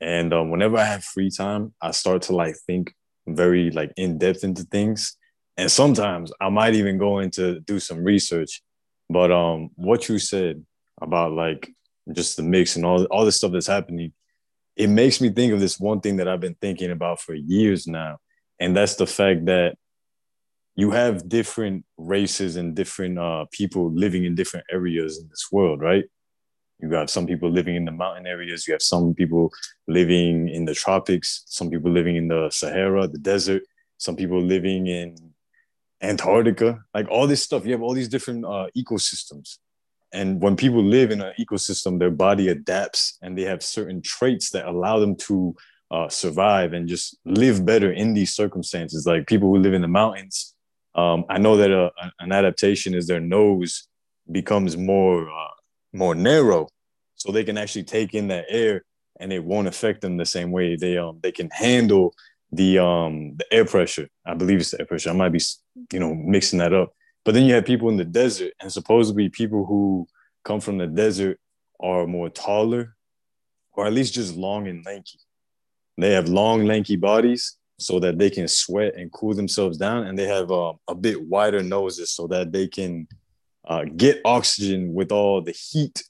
And um, whenever I have free time, I start to like think very like in depth into things. And sometimes I might even go into do some research. But um, what you said about like just the mix and all all the stuff that's happening, it makes me think of this one thing that I've been thinking about for years now, and that's the fact that you have different races and different uh, people living in different areas in this world, right? You got some people living in the mountain areas. You have some people living in the tropics. Some people living in the Sahara, the desert. Some people living in Antarctica. Like all this stuff. You have all these different uh, ecosystems. And when people live in an ecosystem, their body adapts and they have certain traits that allow them to uh, survive and just live better in these circumstances. Like people who live in the mountains, um, I know that a, an adaptation is their nose becomes more uh, more narrow, so they can actually take in that air and it won't affect them the same way. They um they can handle the um the air pressure. I believe it's the air pressure. I might be you know mixing that up. But then you have people in the desert, and supposedly people who come from the desert are more taller, or at least just long and lanky. They have long, lanky bodies so that they can sweat and cool themselves down, and they have uh, a bit wider noses so that they can uh, get oxygen with all the heat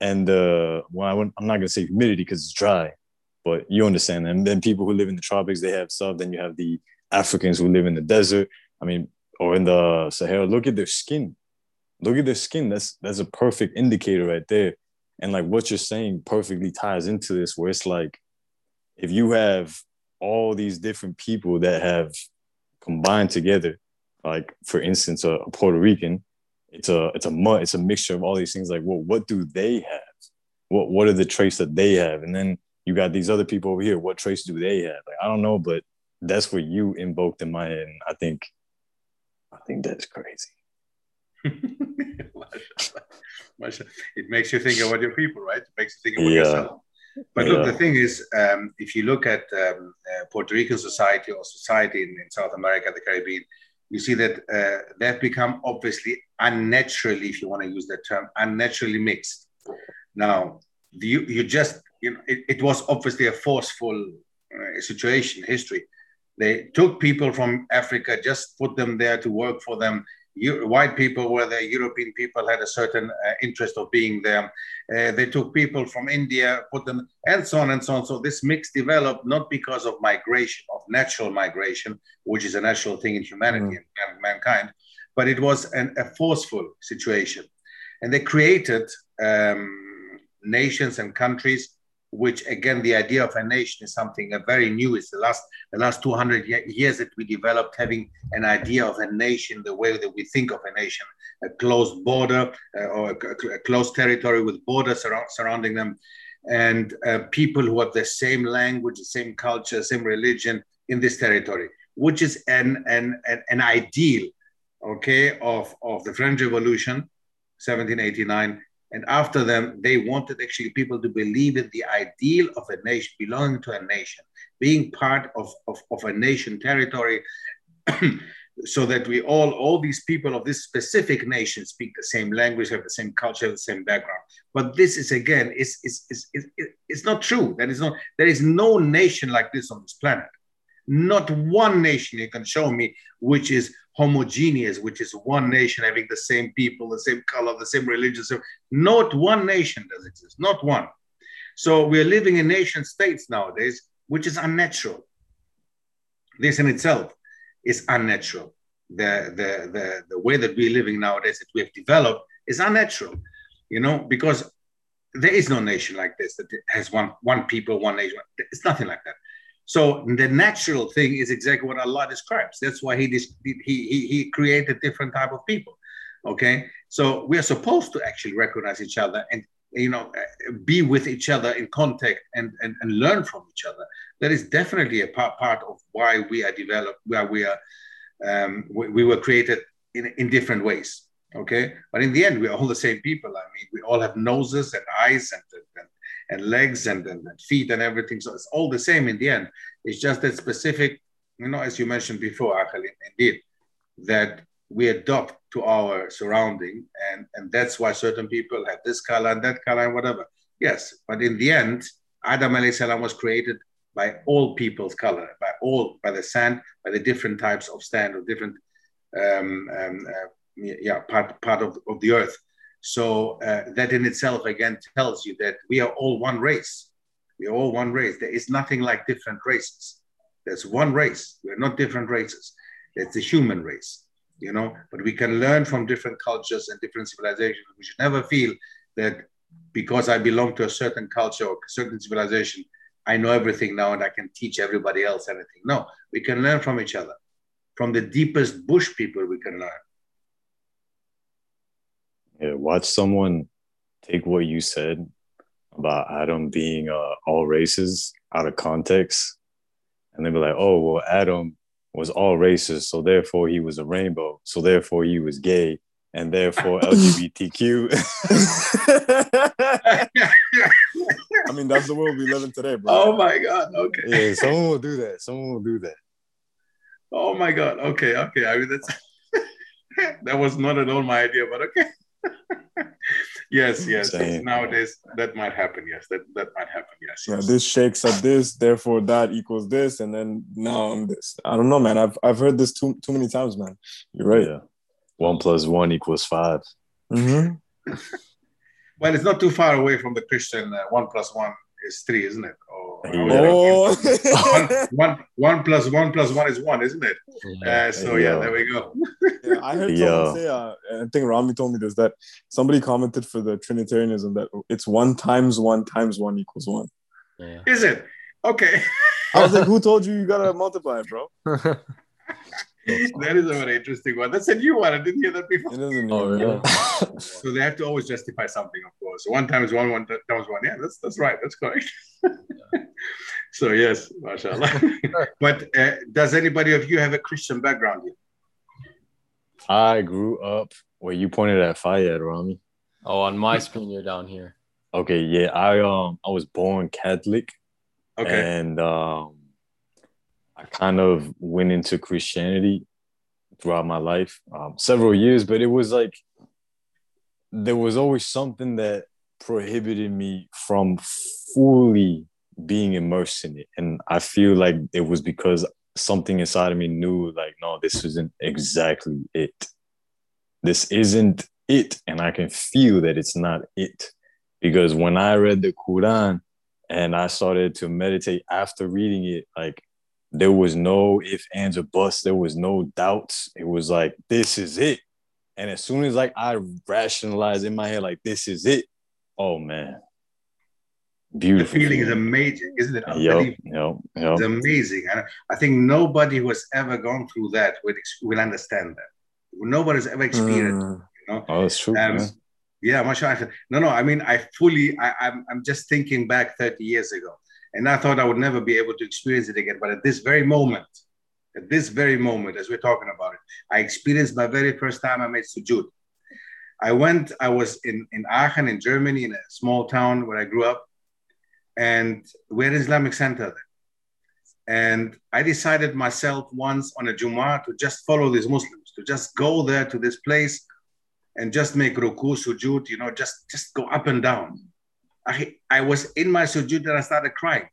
and the well, I am not gonna say humidity because it's dry, but you understand. And then people who live in the tropics, they have stuff. Then you have the Africans who live in the desert. I mean, or in the Sahara, look at their skin. Look at their skin. That's that's a perfect indicator right there. And like what you're saying perfectly ties into this, where it's like if you have all these different people that have combined together, like for instance, a, a Puerto Rican, it's a it's a mud, it's a mixture of all these things. Like, well, what do they have? What what are the traits that they have? And then you got these other people over here. What traits do they have? Like, I don't know, but that's what you invoked in my head. And I think I think that's crazy.
it makes you think about your people, right? It makes you think about yeah. yourself. But yeah. look, the thing is, um, if you look at um, uh, Puerto Rican society or society in, in, South America, the Caribbean, you see that uh, they've become obviously unnaturally, if you want to use that term, unnaturally mixed. Now, you, you just, you know, it, it was obviously a forceful uh, situation, history. They took people from Africa, just put them there to work for them. You, white people were there, European people had a certain uh, interest of being there. Uh, they took people from India, put them, and so on and so on. So this mix developed not because of migration, of natural migration, which is a natural thing in humanity mm. and mankind, but it was an, a forceful situation. And they created um, nations and countries which again the idea of a nation is something very new it's the last the last 200 years that we developed having an idea of a nation the way that we think of a nation a closed border uh, or a, a, closed territory with borders surrounding them and uh, people who have the same language the same culture same religion in this territory which is an an, an, an ideal okay of of the french revolution 1789 and after them, they wanted actually people to believe in the ideal of a nation, belonging to a nation, being part of, of, of a nation territory, so that we all, all these people of this specific nation speak the same language, have the same culture, the same background. But this is again, it's, it's, it's, it's not true. That is not, there is no nation like this on this planet. Not one nation you can show me which is homogeneous, which is one nation having the same people, the same color, the same religion. So Not one nation does exist, not one. So we're living in nation states nowadays, which is unnatural. This in itself is unnatural. The, the, the, the way that we're living nowadays, that we have developed, is unnatural, you know, because there is no nation like this that has one, one people, one nation. It's nothing like that. So the natural thing is exactly what Allah describes. That's why he, he, he, created different type of people. Okay, so we are supposed to actually recognize each other and you know be with each other in contact and, and, and learn from each other. That is definitely a part, part of why we are developed, where we are um, we, we were created in, in different ways. Okay, but in the end, we're all the same people. I mean, we all have noses and eyes and, and and legs and, and, and, feet and everything. So it's all the same in the end. It's just that specific, you know, as you mentioned before, Angel, indeed, that we adopt to our surrounding, and, and that's why certain people have this color and that color and whatever. Yes, but in the end, Adam salam was created by all people's color, by all, by the sand, by the different types of sand or different, um, um, uh, yeah, part part of, of the earth. So uh, that in itself again tells you that we are all one race. We are all one race. There is nothing like different races. There's one race. We're not different races. It's the human race, you know. But we can learn from different cultures and different civilizations. We should never feel that because I belong to a certain culture or a certain civilization, I know everything now and I can teach everybody else anything. No, we can learn from each other. From the deepest bush people, we can learn
yeah, watch someone take what you said about Adam being uh, all races out of context, and they be like, "Oh, well, Adam was all races, so therefore he was a rainbow, so therefore he was gay, and therefore LGBTQ."
I mean, that's the world we live in today, bro.
Oh my god! Okay.
Yeah, someone will do that. Someone will do that.
Oh my god! Okay, okay. I mean, that's that was not at all my idea, but okay. yes, yes. Nowadays, that might happen. Yes, that, that might happen. Yes,
Yeah, this shakes at this, therefore that equals this, and then now I'm this. I don't know, man. I've I've heard this too too many times, man. You're right. Yeah.
One plus one equals 5
mm-hmm.
well, it's not too far away from the Christian uh, one plus one is three, isn't it? Oh,
oh.
one, one, one plus one plus one is one, isn't it? Uh, so yeah, there we go.
yeah, I heard someone say, uh, I think Rami told me this that somebody commented for the Trinitarianism that it's one times one times one equals one.
Yeah. Is it? Okay.
I was like, who told you you gotta multiply it, bro?
that is a very interesting one. That's a new one. I didn't hear that before.
It is a new oh,
yeah. so they have to always justify something, of course. One times one, one times one. Yeah, that's that's right. That's correct. so yes, mashallah. but uh, does anybody of you have a Christian background here?
I grew up where you pointed at Fayed, Rami.
Oh, on my screen, you're down here.
Okay, yeah. I um I was born Catholic.
Okay.
And um I kind of went into Christianity throughout my life, um, several years, but it was like there was always something that prohibited me from fully being immersed in it. And I feel like it was because something inside of me knew, like, no, this isn't exactly it. This isn't it. And I can feel that it's not it. Because when I read the Quran and I started to meditate after reading it, like there was no if, ands, or buts. There was no doubts. It was like, this is it. And as soon as like I rationalized in my head, like this is it. Oh man. Beautiful.
The feeling is amazing, isn't it?
Yep, yep, yep.
It's amazing. And I think nobody who has ever gone through that will, will understand that. Nobody's ever experienced mm. you know?
Oh, that's true. Um,
yeah, mashallah. No, no, I mean, I fully, I, I'm, I'm just thinking back 30 years ago and I thought I would never be able to experience it again. But at this very moment, at this very moment, as we're talking about it, I experienced my very first time I made sujood. I went, I was in, in Aachen in Germany, in a small town where I grew up, and we had an Islamic center there. And I decided myself once on a Jummah to just follow these Muslims, to just go there to this place and just make ruku, sujud, you know, just, just go up and down. I, I was in my sujud and I started crying.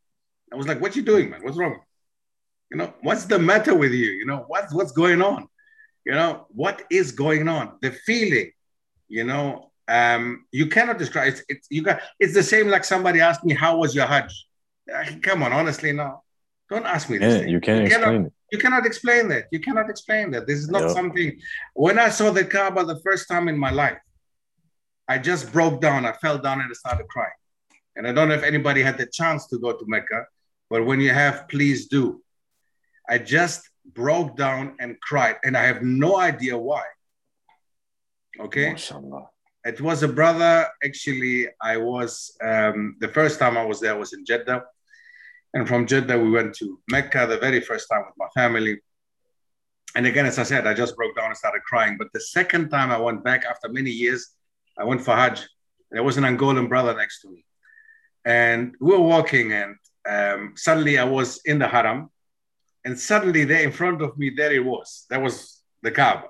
I was like, what you doing, man? What's wrong? You know, what's the matter with you? You know, what's, what's going on? You know, what is going on? The feeling, you know, um, you cannot describe it's, it's you got it's the same like somebody asked me, how was your Hajj? Come on, honestly, no. Don't ask me
this. Yeah, you can't you explain
cannot,
it.
You cannot explain that. You cannot explain that. This is not yep. something. When I saw the Kaaba the first time in my life, I just broke down. I fell down and I started crying. And I don't know if anybody had the chance to go to Mecca, but when you have, please do. I just broke down and cried, and I have no idea why. Okay. Mashallah. It was a brother. Actually, I was um, the first time I was there was in Jeddah, and from Jeddah we went to Mecca the very first time with my family. And again, as I said, I just broke down and started crying. But the second time I went back after many years, I went for Hajj. There was an Angolan brother next to me, and we were walking, and um, suddenly I was in the Haram, and suddenly there in front of me, there it was. That was the Kaaba.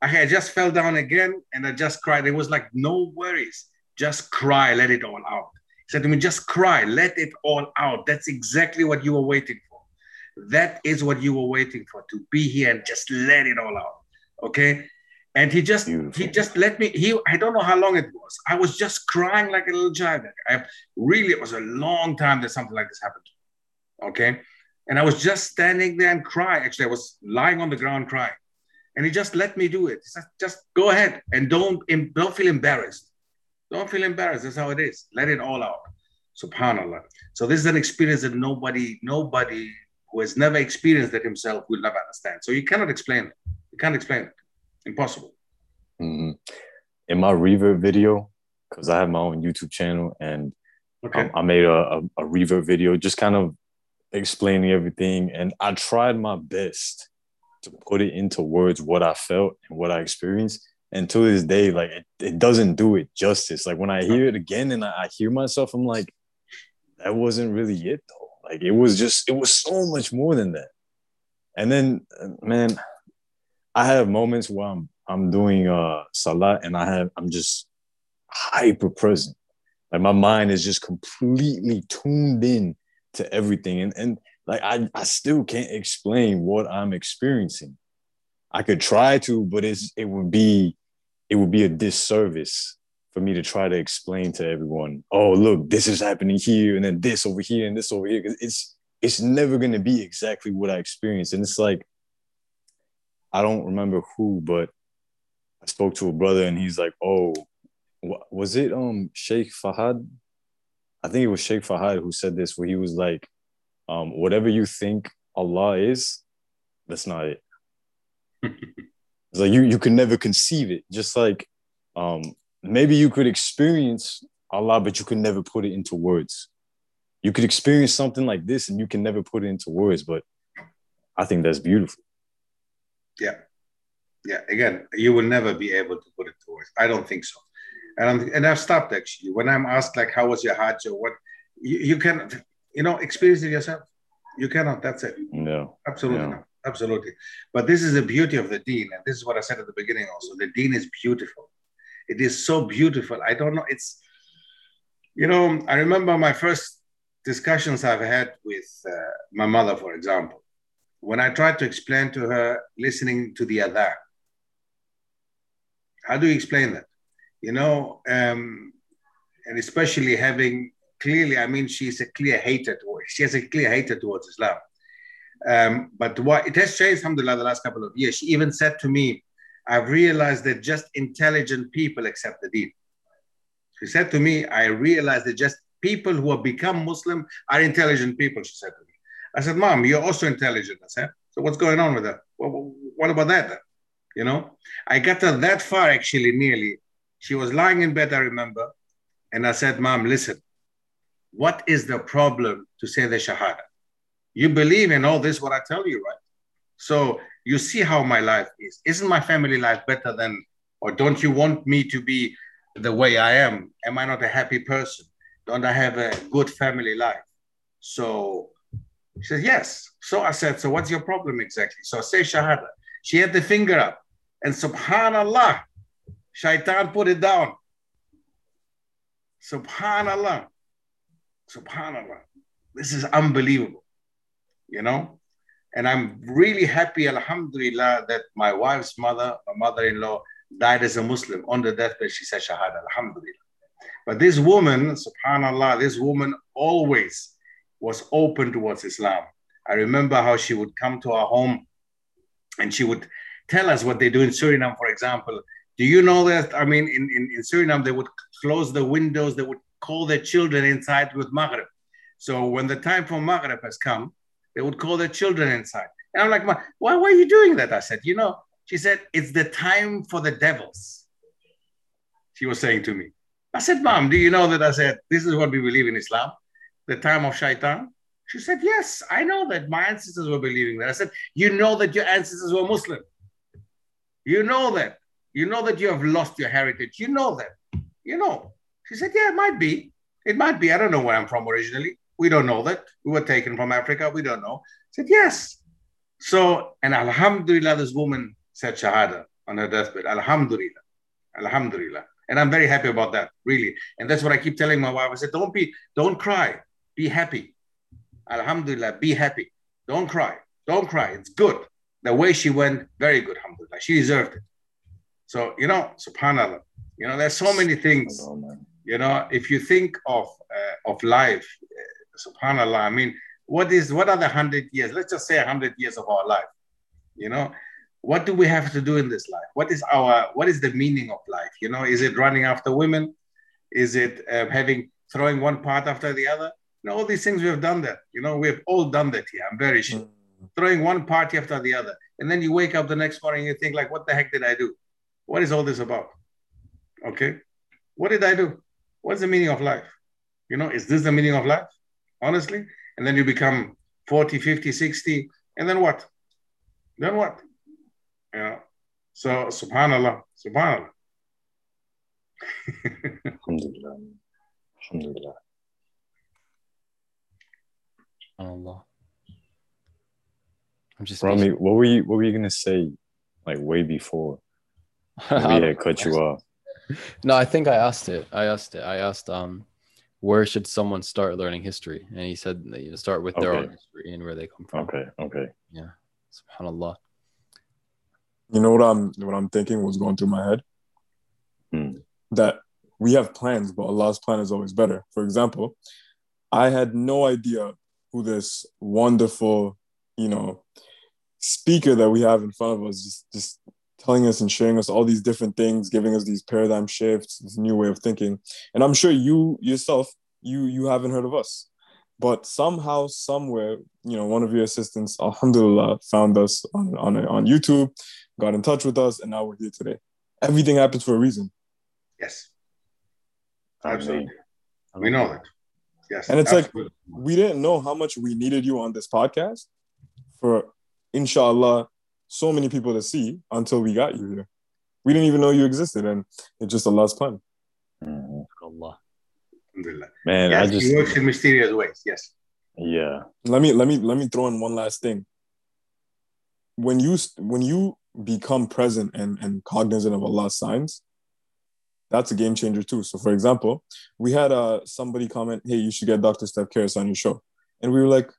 I just fell down again and I just cried. It was like, no worries, just cry, let it all out. He said to me, just cry, let it all out. That's exactly what you were waiting for. That is what you were waiting for, to be here and just let it all out. Okay. And he just Beautiful. he just let me, he I don't know how long it was. I was just crying like a little child. I really it was a long time that something like this happened. Okay. And I was just standing there and crying. Actually, I was lying on the ground crying and he just let me do it. He said, just go ahead and don't don't feel embarrassed. Don't feel embarrassed. That's how it is. Let it all out. Subhanallah. So this is an experience that nobody, nobody who has never experienced it himself will never understand. So you cannot explain it. You can't explain it. Impossible.
Mm-hmm. In my revert video, because I have my own YouTube channel and okay. um, I made a, a, a revert video just kind of explaining everything. And I tried my best to put it into words what I felt and what I experienced. And to this day, like it, it doesn't do it justice. Like when I hear it again and I, I hear myself, I'm like, that wasn't really it though. Like it was just, it was so much more than that. And then, man, I have moments where I'm I'm doing uh salat and I have I'm just hyper present. Like my mind is just completely tuned in to everything. And and like I, I still can't explain what I'm experiencing. I could try to, but it's it would be it would be a disservice for me to try to explain to everyone, oh look, this is happening here, and then this over here, and this over here. Because it's it's never gonna be exactly what I experienced. And it's like, I don't remember who, but I spoke to a brother and he's like, oh, was it um Sheikh Fahad? I think it was Sheikh Fahad who said this, where he was like, um, whatever you think Allah is, that's not it. it's like you you can never conceive it. Just like um, maybe you could experience Allah, but you can never put it into words. You could experience something like this, and you can never put it into words. But I think that's beautiful.
Yeah, yeah. Again, you will never be able to put it to words. I don't think so. And I'm, and I've stopped actually. When I'm asked like, "How was your Hajj?" or what, you, you can you know, experience it yourself. You cannot. That's it.
No.
Absolutely no. not. Absolutely. But this is the beauty of the deen. And this is what I said at the beginning also. The deen is beautiful. It is so beautiful. I don't know. It's, you know, I remember my first discussions I've had with uh, my mother, for example, when I tried to explain to her listening to the adhan. How do you explain that? You know, um, and especially having clearly, I mean, she's a clear hater towards, she has a clear hater towards Islam. Um, but what it has changed, alhamdulillah, the last couple of years. She even said to me, I've realized that just intelligent people accept the deen. She said to me, I realized that just people who have become Muslim are intelligent people, she said to me. I said, Mom, you're also intelligent. I said, so what's going on with that? What about that? You know, I got her that far actually, nearly. She was lying in bed, I remember. And I said, Mom, listen, what is the problem to say the Shahada? You believe in all this, what I tell you, right? So you see how my life is. Isn't my family life better than, or don't you want me to be the way I am? Am I not a happy person? Don't I have a good family life? So She said, Yes. So I said, So what's your problem exactly? So I say Shahada. She had the finger up, and subhanallah, shaitan put it down. Subhanallah. Subhanallah. This is unbelievable, you know? And I'm really happy, alhamdulillah, that my wife's mother, my mother in law, died as a Muslim. On the deathbed, she said Shahada, alhamdulillah. But this woman, subhanallah, this woman always was open towards Islam. I remember how she would come to our home and she would tell us what they do in Suriname, for example. Do you know that? I mean, in, in, in Suriname, they would close the windows, they would call their children inside with Maghrib. So when the time for Maghrib has come, they would call their children inside. And I'm like, why, why are you doing that? I said, you know, she said, it's the time for the devils. She was saying to me. I said, Mom, do you know that? I said, this is what we believe in Islam, the time of shaitan. She said, Yes, I know that my ancestors were believing that. I said, You know that your ancestors were Muslim. You know that. You know that you have lost your heritage. You know that. You know. She said, Yeah, it might be. It might be. I don't know where I'm from originally. We don't know that. We were taken from Africa. We don't know. I said, Yes. So, and Alhamdulillah, this woman said Shahada on her deathbed. Alhamdulillah. Alhamdulillah. And I'm very happy about that, really. And that's what I keep telling my wife. I said, Don't be, don't cry. Be happy. Alhamdulillah, be happy. Don't cry. Don't cry. It's good. The way she went, very good, alhamdulillah. She deserved it. So, you know, subhanAllah, you know, there's so many things. You know, if you think of uh, of life, uh, subhanAllah, I mean, what is what are the hundred years? Let's just say a hundred years of our life. You know, what do we have to do in this life? What is our what is the meaning of life? You know, is it running after women? Is it uh, having throwing one part after the other? You know, all these things we have done that. You know, we have all done that here. I'm very sure. Mm. Throwing one party after the other. And then you wake up the next morning and you think, like, what the heck did I do? What is all this about? Okay. What did I do? What's the meaning of life? You know, is this the meaning of life? Honestly? And then you become 40, 50, 60. And then what? Then what? You know? So subhanallah, subhanallah.
Alhamdulillah. Alhamdulillah.
Allah. I'm just
Rami, what were you what were you gonna say like way before? Maybe I cut you off.
No, I think I asked it. I asked it. I asked um where should someone start learning history? And he said that you know start with their okay. own history and where they come from.
Okay, okay.
Yeah. Subhanallah.
You know what I'm what I'm thinking was going through my head?
Hmm.
That we have plans, but Allah's plan is always better. For example, I had no idea who this wonderful, you know, speaker that we have in front of us just, just telling us and sharing us all these different things, giving us these paradigm shifts, this new way of thinking. And I'm sure you yourself, you you haven't heard of us. But somehow, somewhere, you know, one of your assistants, alhamdulillah, found us on, on, on YouTube, got in touch with us, and now we're here today. Everything happens for a reason.
Yes. Absolutely. We know it. Yes.
And it's absolutely. like we didn't know how much we needed you on this podcast for inshallah so many people to see until we got you here. We didn't even know you existed, and it's just Allah's plan.
Allah.
Man,
yes,
I just
he works in mysterious ways. Yes.
Yeah.
Let me let me let me throw in one last thing. When you when you become present and, and cognizant of Allah's signs, that's a game changer too. So, for example, we had uh, somebody comment, "Hey, you should get Dr. Stef Keris on your show," and we were like,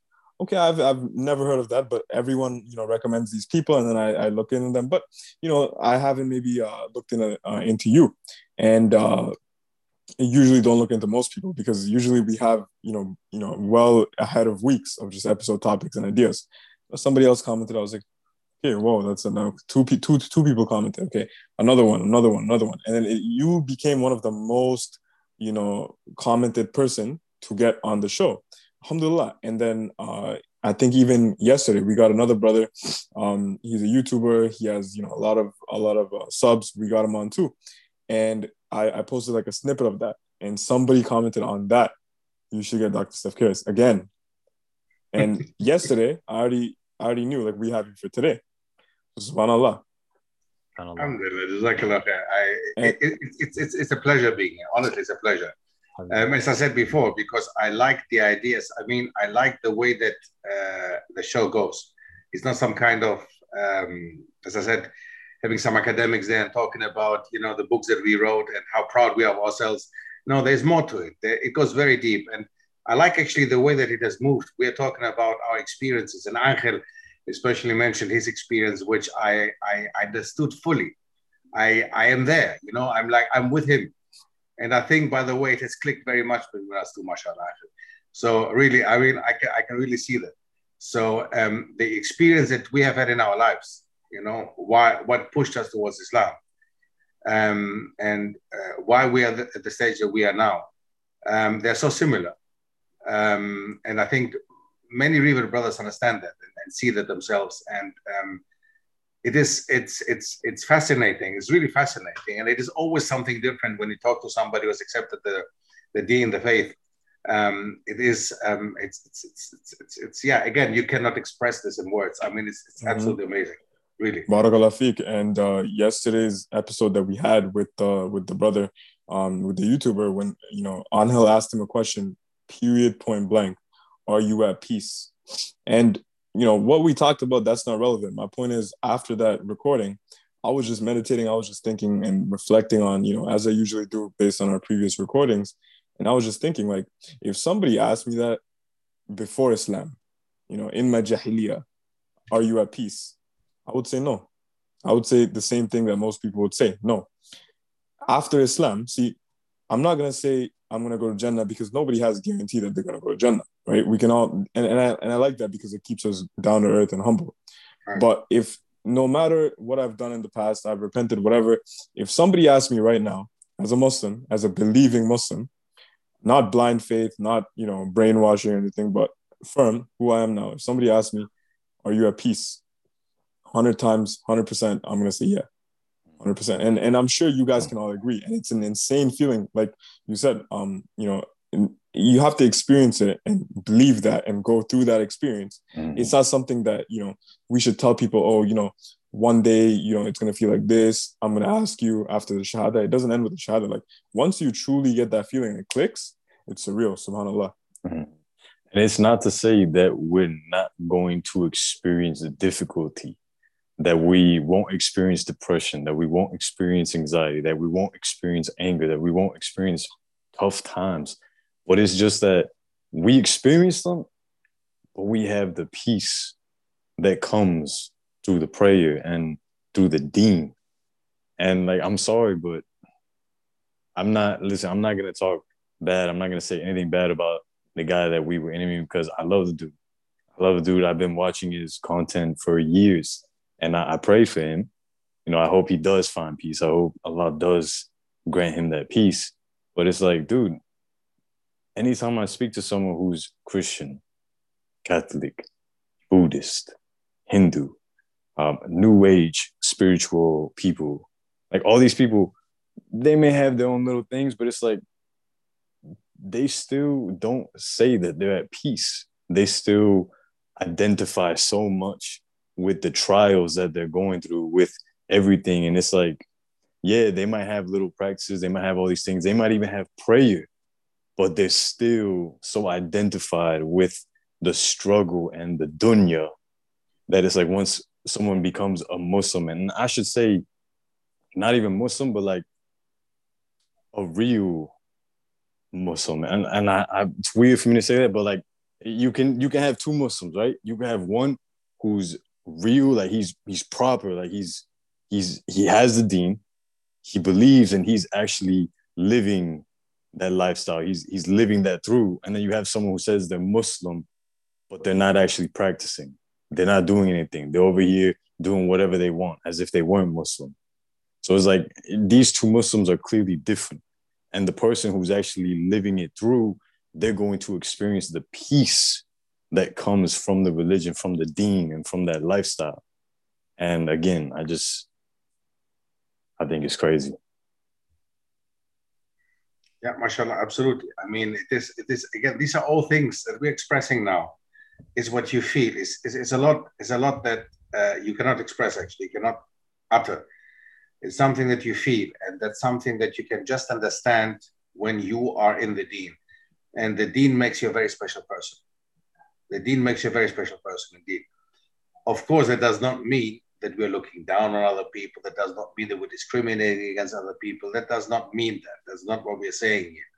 "Okay, I've I've never heard of that, but everyone you know recommends these people, and then I, I look into them, but you know I haven't maybe uh, looked in a, uh, into you, and uh, usually don't look into most people because usually we have you know you know well ahead of weeks of just episode topics and ideas." Somebody else commented, I was like, Okay, whoa, that's enough. Two, two, two people commented. Okay, another one, another one, another one, and then it, you became one of the most, you know, commented person to get on the show. Alhamdulillah. And then uh, I think even yesterday we got another brother. Um, he's a YouTuber. He has you know a lot of a lot of uh, subs. We got him on too, and I, I posted like a snippet of that, and somebody commented on that. You should get Dr. Stef Keris again. And yesterday, I already I already knew like we have you for today. Subhanallah.
Alhamdulillah. I, it, it, it's, it's, it's a pleasure being here. Honestly, it's a pleasure. Um, as I said before, because I like the ideas. I mean, I like the way that uh, the show goes. It's not some kind of, um, as I said, having some academics there and talking about, you know, the books that we wrote and how proud we are of ourselves. No, there's more to it. It goes very deep. And I like actually the way that it has moved. We are talking about our experiences, and Angel especially mentioned his experience, which I, I understood fully. I, I am there, you know, I'm like, I'm with him and I think, by the way, it has clicked very much between us two, mashallah. So really, I mean, I can, I can really see that. So um, the experience that we have had in our lives, you know, why, what pushed us towards Islam um, and uh, why we are at the stage that we are now, um, they're so similar. Um, and I think many revert brothers understand that and, and see that themselves. And um, it is it's it's it's fascinating. It's really fascinating. And it is always something different when you talk to somebody who's accepted the the deen the faith. Um, it is um, it's, it's, it's it's it's yeah again you cannot express this in words. I mean it's, it's mm-hmm. absolutely amazing really.
Barakallah feek and uh, yesterday's episode that we had with uh, with the brother um, with the youtuber when you know Angel asked him a question period point blank are you at peace? And you know what we talked about that's not relevant. My point is after that recording i was just meditating i was just thinking and reflecting on you know as i usually do based on our previous recordings. And i was just thinking like if somebody asked me that before islam you know in my jahiliyyah are you at peace? I would say no. I would say the same thing that most people would say no. After islam see i'm not going to say i'm going to go to jannah because nobody has guarantee that they're going to go to jannah right? We can all, and, and, I, and I like that because it keeps us down to earth and humble. Right. But if no matter what I've done in the past, I've repented, whatever, if somebody asks me right now, as a Muslim, as a believing Muslim, not blind faith, not, you know, brainwashing or anything, but firm who I am now, if somebody asks me, are you at peace? 100 times, 100%, I'm going to say yeah. 100% and and i'm sure you guys can all agree and it's an insane feeling like you said um you know you have to experience it and believe that and go through that experience. Mm-hmm. It's not something that, you know, we should tell people, oh, you know, one day, you know, it's going to feel like this. I'm going to ask you after the Shahada. It doesn't end with the Shahada. Like once you truly get that feeling, it clicks, it's surreal, subhanAllah.
Mm-hmm. And it's not to say that we're not going to experience the difficulty, that we won't experience depression, that we won't experience anxiety, that we won't experience anger, that we won't experience tough times but it's just that we experience them, but we have the peace that comes through the prayer and through the deen. And like, I'm sorry, but I'm not, listen, I'm not going to talk bad. I'm not going to say anything bad about the guy that we were interviewing because I love the dude. I love the dude. I've been watching his content for years and I, I pray for him. You know, I hope he does find peace. I hope Allah does grant him that peace. But it's like, dude, anytime I speak to someone who's Christian, Catholic, Buddhist, Hindu, um, New Age spiritual people, like all these people, they may have their own little things, but it's like they still don't say that they're at peace. They still identify so much with the trials that they're going through, with everything. And it's like, yeah, they might have little practices, they might have all these things, they might even have prayer but they're still so identified with the struggle and the dunya that it's like once someone becomes a Muslim, and I should say, not even Muslim, but like a real Muslim. And and I, I it's weird for me to say that, but like you can you can have two Muslims, right? You can have one who's real, like he's he's proper, like he's he's he has the deen, he believes, and he's actually living that lifestyle. He's he's living that through. And then you have someone who says they're Muslim, but they're not actually practicing. They're not doing anything. They're over here doing whatever they want as if they weren't Muslim. So it's like these two Muslims are clearly different. And the person who's actually living it through, they're going to experience the peace that comes from the religion, from the deen, and from that lifestyle. And again, I just, I think it's crazy.
Yeah, mashallah, absolutely. I mean, it is, it is again, these are all things that we're expressing now. Is what you feel. Is is it's a lot. It's a lot that uh, you cannot express. Actually, you cannot utter. It's something that you feel, and that's something that you can just understand when you are in the deen. And the deen makes you a very special person. The deen makes you a very special person indeed. Of course, that does not mean that we're looking down on other people. That does not mean that we're discriminating against other people. That does not mean that. That's not what we're saying here.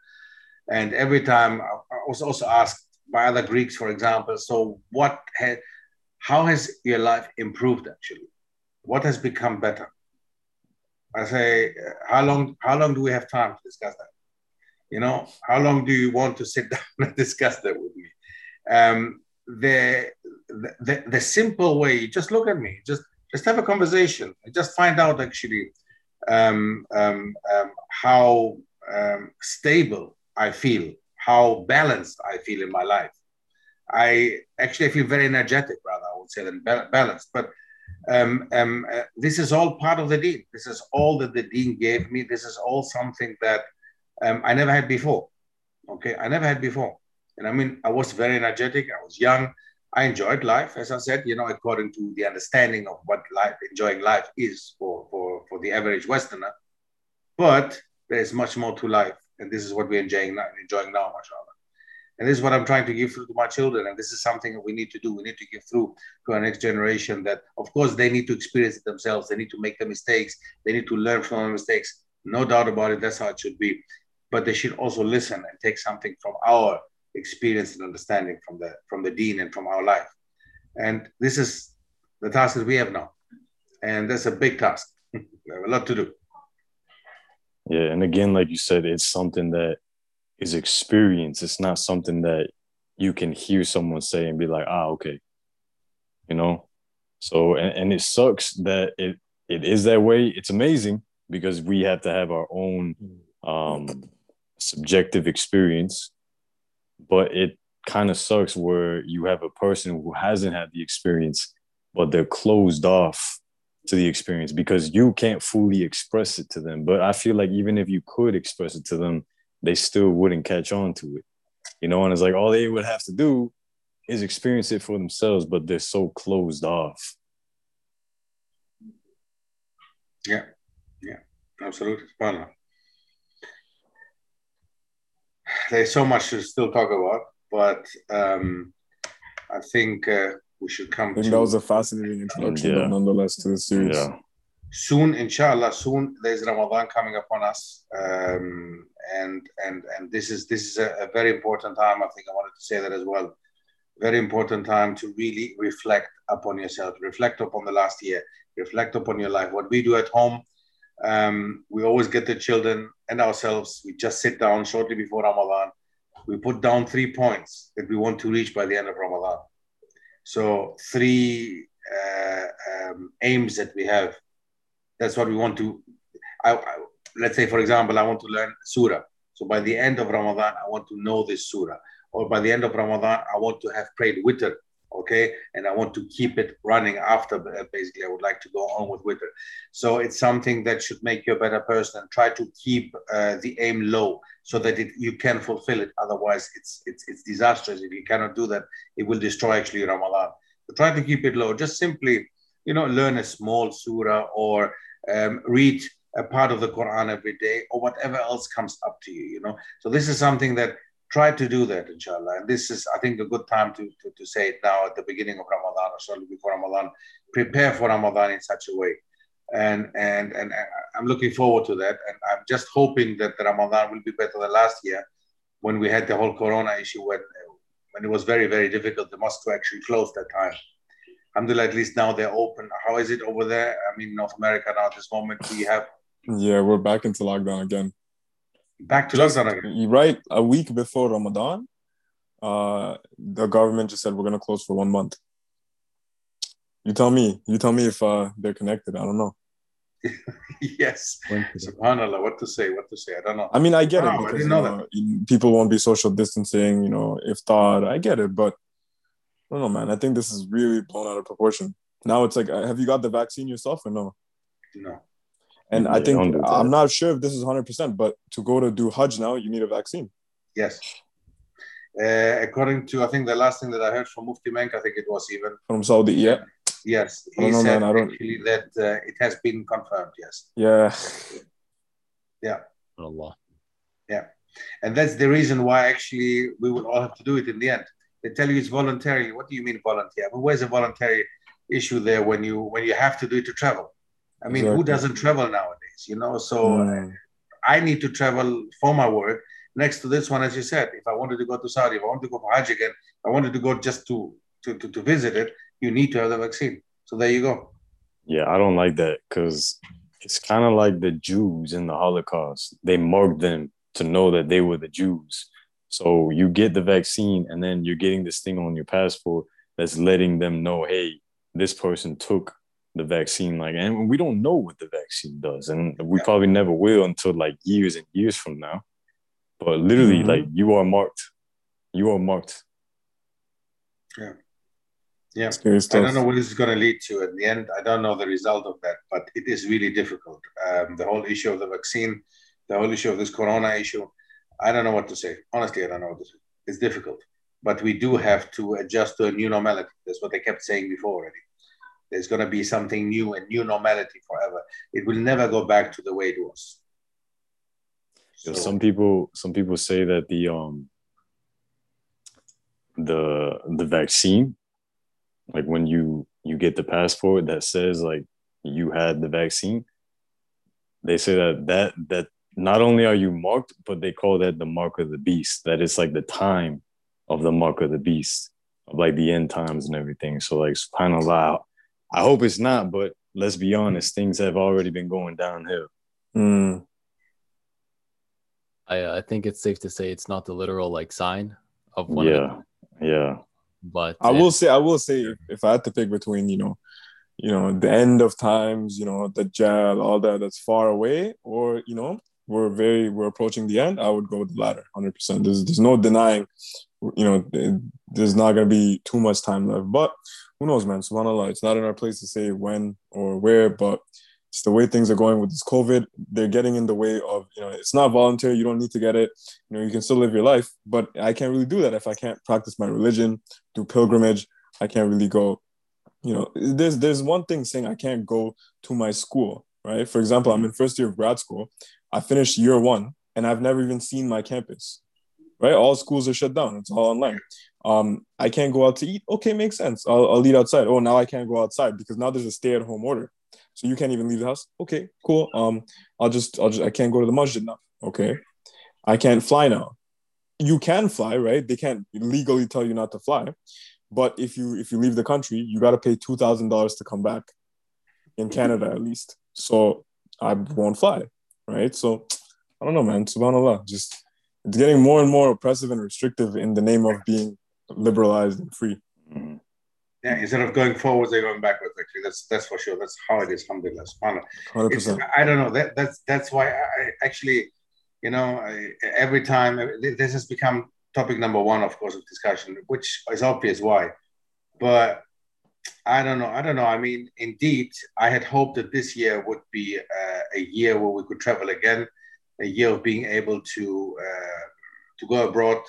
And every time I was also asked by other Greeks, for example, so what had, how has your life improved actually? What has become better? I say, how long, how long do we have time to discuss that? You know, how long do you want to sit down and discuss that with me? Um, the, the, the simple way, just look at me, just just have a conversation, and just find out actually um, um, um, how um, stable I feel, how balanced I feel in my life. I actually feel very energetic, rather I would say than balanced. But um, um, uh, this is all part of the deen. This is all that the deen gave me. This is all something that I never had before. Okay, I never had before. And I mean, I was very energetic. I was young. I enjoyed life, as I said, you know, according to the understanding of what life, enjoying life is for, for, for the average Westerner. But there is much more to life. And this is what we're enjoying now, enjoying now, mashallah. And this is what I'm trying to give through to my children. And this is something that we need to do. We need to give through to our next generation that, of course, they need to experience it themselves. They need to make the mistakes. They need to learn from the mistakes. No doubt about it. That's how it should be. But they should also listen and take something from our experience and understanding from the from the deen and from our life. And this is the task that we have now. And that's a big task. we have a lot to do.
Yeah, and again, like you said, it's something that is experience. It's not something that you can hear someone say and be like, ah, okay. You know? So and, and it sucks that it it is that way. It's amazing because we have to have our own um subjective experience but it kind of sucks where you have a person who hasn't had the experience, but they're closed off to the experience because you can't fully express it to them. But I feel like even if you could express it to them, they still wouldn't catch on to it. You know, and it's like all they would have to do is experience it for themselves, but they're so closed off.
Yeah, yeah, absolutely. Spot there's so much to still talk about, but um, I think uh, we should come.
I think to, that was a fascinating introduction, yeah. nonetheless, to the series. Yeah.
Soon, inshallah, soon there's Ramadan coming upon us, um, and and and this is this is a, a very important time. I think I wanted to say that as well. Very important time to really reflect upon yourself, reflect upon the last year, reflect upon your life. What we do at home um, we always get the children and ourselves. We just sit down shortly before Ramadan. We put down three points that we want to reach by the end of Ramadan. So three uh, um, aims that we have. That's what we want to. I, I, let's say, for example, I want to learn surah. So by the end of Ramadan, I want to know this surah. Or by the end of Ramadan, I want to have prayed witr okay? And i want to keep it running after uh, basically i would like to go on with witr so it's something that should make you a better person and try to keep uh, the aim low so that it, you can fulfill it. Otherwise it's it's it's disastrous. If you cannot do that it will destroy actually ramadan. So try to keep it low. Just simply you know learn a small surah or um, read a part of the quran every day or whatever else comes up to you you know? So this is something that try to do that, inshallah. And this is, I think, a good time to, to, to say it now at the beginning of Ramadan or shortly before Ramadan. Prepare for Ramadan in such a way. And, and, and I'm looking forward to that. And I'm just hoping that the Ramadan will be better than last year when we had the whole Corona issue, when, when it was very, very difficult. The mosques were actually closed that time. Alhamdulillah, at least now they're open. How is it over there? I mean, North America now at this moment, we have.
Yeah, we're back into lockdown again
back to just, again.
Right, a week before Ramadan, uh, the government just said we're gonna close for one month. You tell me. You tell me if uh, they're connected. I don't know.
yes. Subhanallah. What to say? What to say? I don't know.
I mean, I get it because know know, people won't be social distancing. You know, if thought, I get it, but I don't know, man. I think this is really blown out of proportion. Now it's like, uh, have you got the vaccine yourself or no?
No.
And I think I'm not sure if this is 100%, but to go to do Hajj now, you need a vaccine.
Yes. Uh, according to, I think the last thing that I heard from Mufti Menk, I think it was even
from Saudi, yeah.
Yes, he know, said man, actually that uh, it has been confirmed. Yes.
Yeah.
Yeah.
Allah.
Yeah. And that's the reason why actually we will all have to do it in the end. They tell you it's voluntary. What do you mean voluntary? I mean, where's the voluntary issue there when you when you have to do it to travel? I mean, exactly. who doesn't travel nowadays? You know, so mm. I need to travel for my work. Next to this one, as you said, if I wanted to go to Saudi, if I wanted to go for Hajj again, I wanted to go just to, to, to, to visit it, you need to have the vaccine. So there you go.
Yeah, I don't like that because it's kind of like the Jews in the Holocaust. They marked them to know that they were the Jews. So you get the vaccine and then you're getting this thing on your passport that's letting them know, hey, this person took the vaccine. Like, and we don't know what the vaccine does. And we yeah. probably never will until like years and years from now. But literally, mm-hmm. like you are marked. You are marked.
Yeah. Yeah, I don't know what this is going to lead to in the end. I don't know the result of that, but it is really difficult. Um, the whole issue of the vaccine, the whole issue of this corona issue. I don't know what to say. Honestly, I don't know what to say. It's difficult, but we do have to adjust to a new normality. That's what they kept saying before already. There's going to be something new, and new normality forever. It will never go back to the way it was.
So, some people, some people say that the um the the vaccine like when you you get the passport that says like you had the vaccine they say that that that not only are you marked but they call that the mark of the beast that it's like the time of the mark of the beast of like the end times and everything so like subhanallah i hope it's not but let's be honest things have already been going downhill
mm.
I, uh, I think it's safe to say it's not the literal like sign of one
yeah yeah
but
I will say, I will say, if, if I had to pick between, you know, you know, the end of times, you know, Dajjal, all that that's far away, or you know, we're very we're approaching the end, I would go with the latter, hundred percent. There's there's no denying, you know, there's not gonna be too much time left. But who knows, man? Subhanallah, it's not in our place to say when or where, but it's the way things are going with this COVID. They're getting in the way of, you know, it's not voluntary. You don't need to get it. You know, you can still live your life, but I can't really do that if I can't practice my religion, do pilgrimage. I can't really go, you know, there's there's one thing saying I can't go to my school, right? For example, I'm in first year of grad school. I finished year one and I've never even seen my campus, right? All schools are shut down. It's all online. Um, I can't go out to eat. Okay, makes sense. I'll, I'll eat outside. Oh, now I can't go outside because now there's a stay at home order so you can't even leave the house. Okay, cool. Um, I'll just, I'll just, I can't go to the masjid now. Okay, I can't fly now. You can fly, right? They can't legally tell you not to fly, but if you if you leave the country, you got to pay two thousand dollars to come back. In Canada, at least. So I won't fly, right? So I don't know, man. Subhanallah, just it's getting more and more oppressive and restrictive in the name of being liberalized and free.
Mm-hmm yeah, instead of going forwards, they're going backwards. Actually, that's that's for sure. That's how it is. Alhamdulillah. I don't know. That that's that's why I actually, you know, I, every time this has become topic number one, of course, of discussion, which is obvious why. But I don't know. I don't know. I mean, indeed, I had hoped that this year would be uh, a year where we could travel again, a year of being able to uh, to go abroad.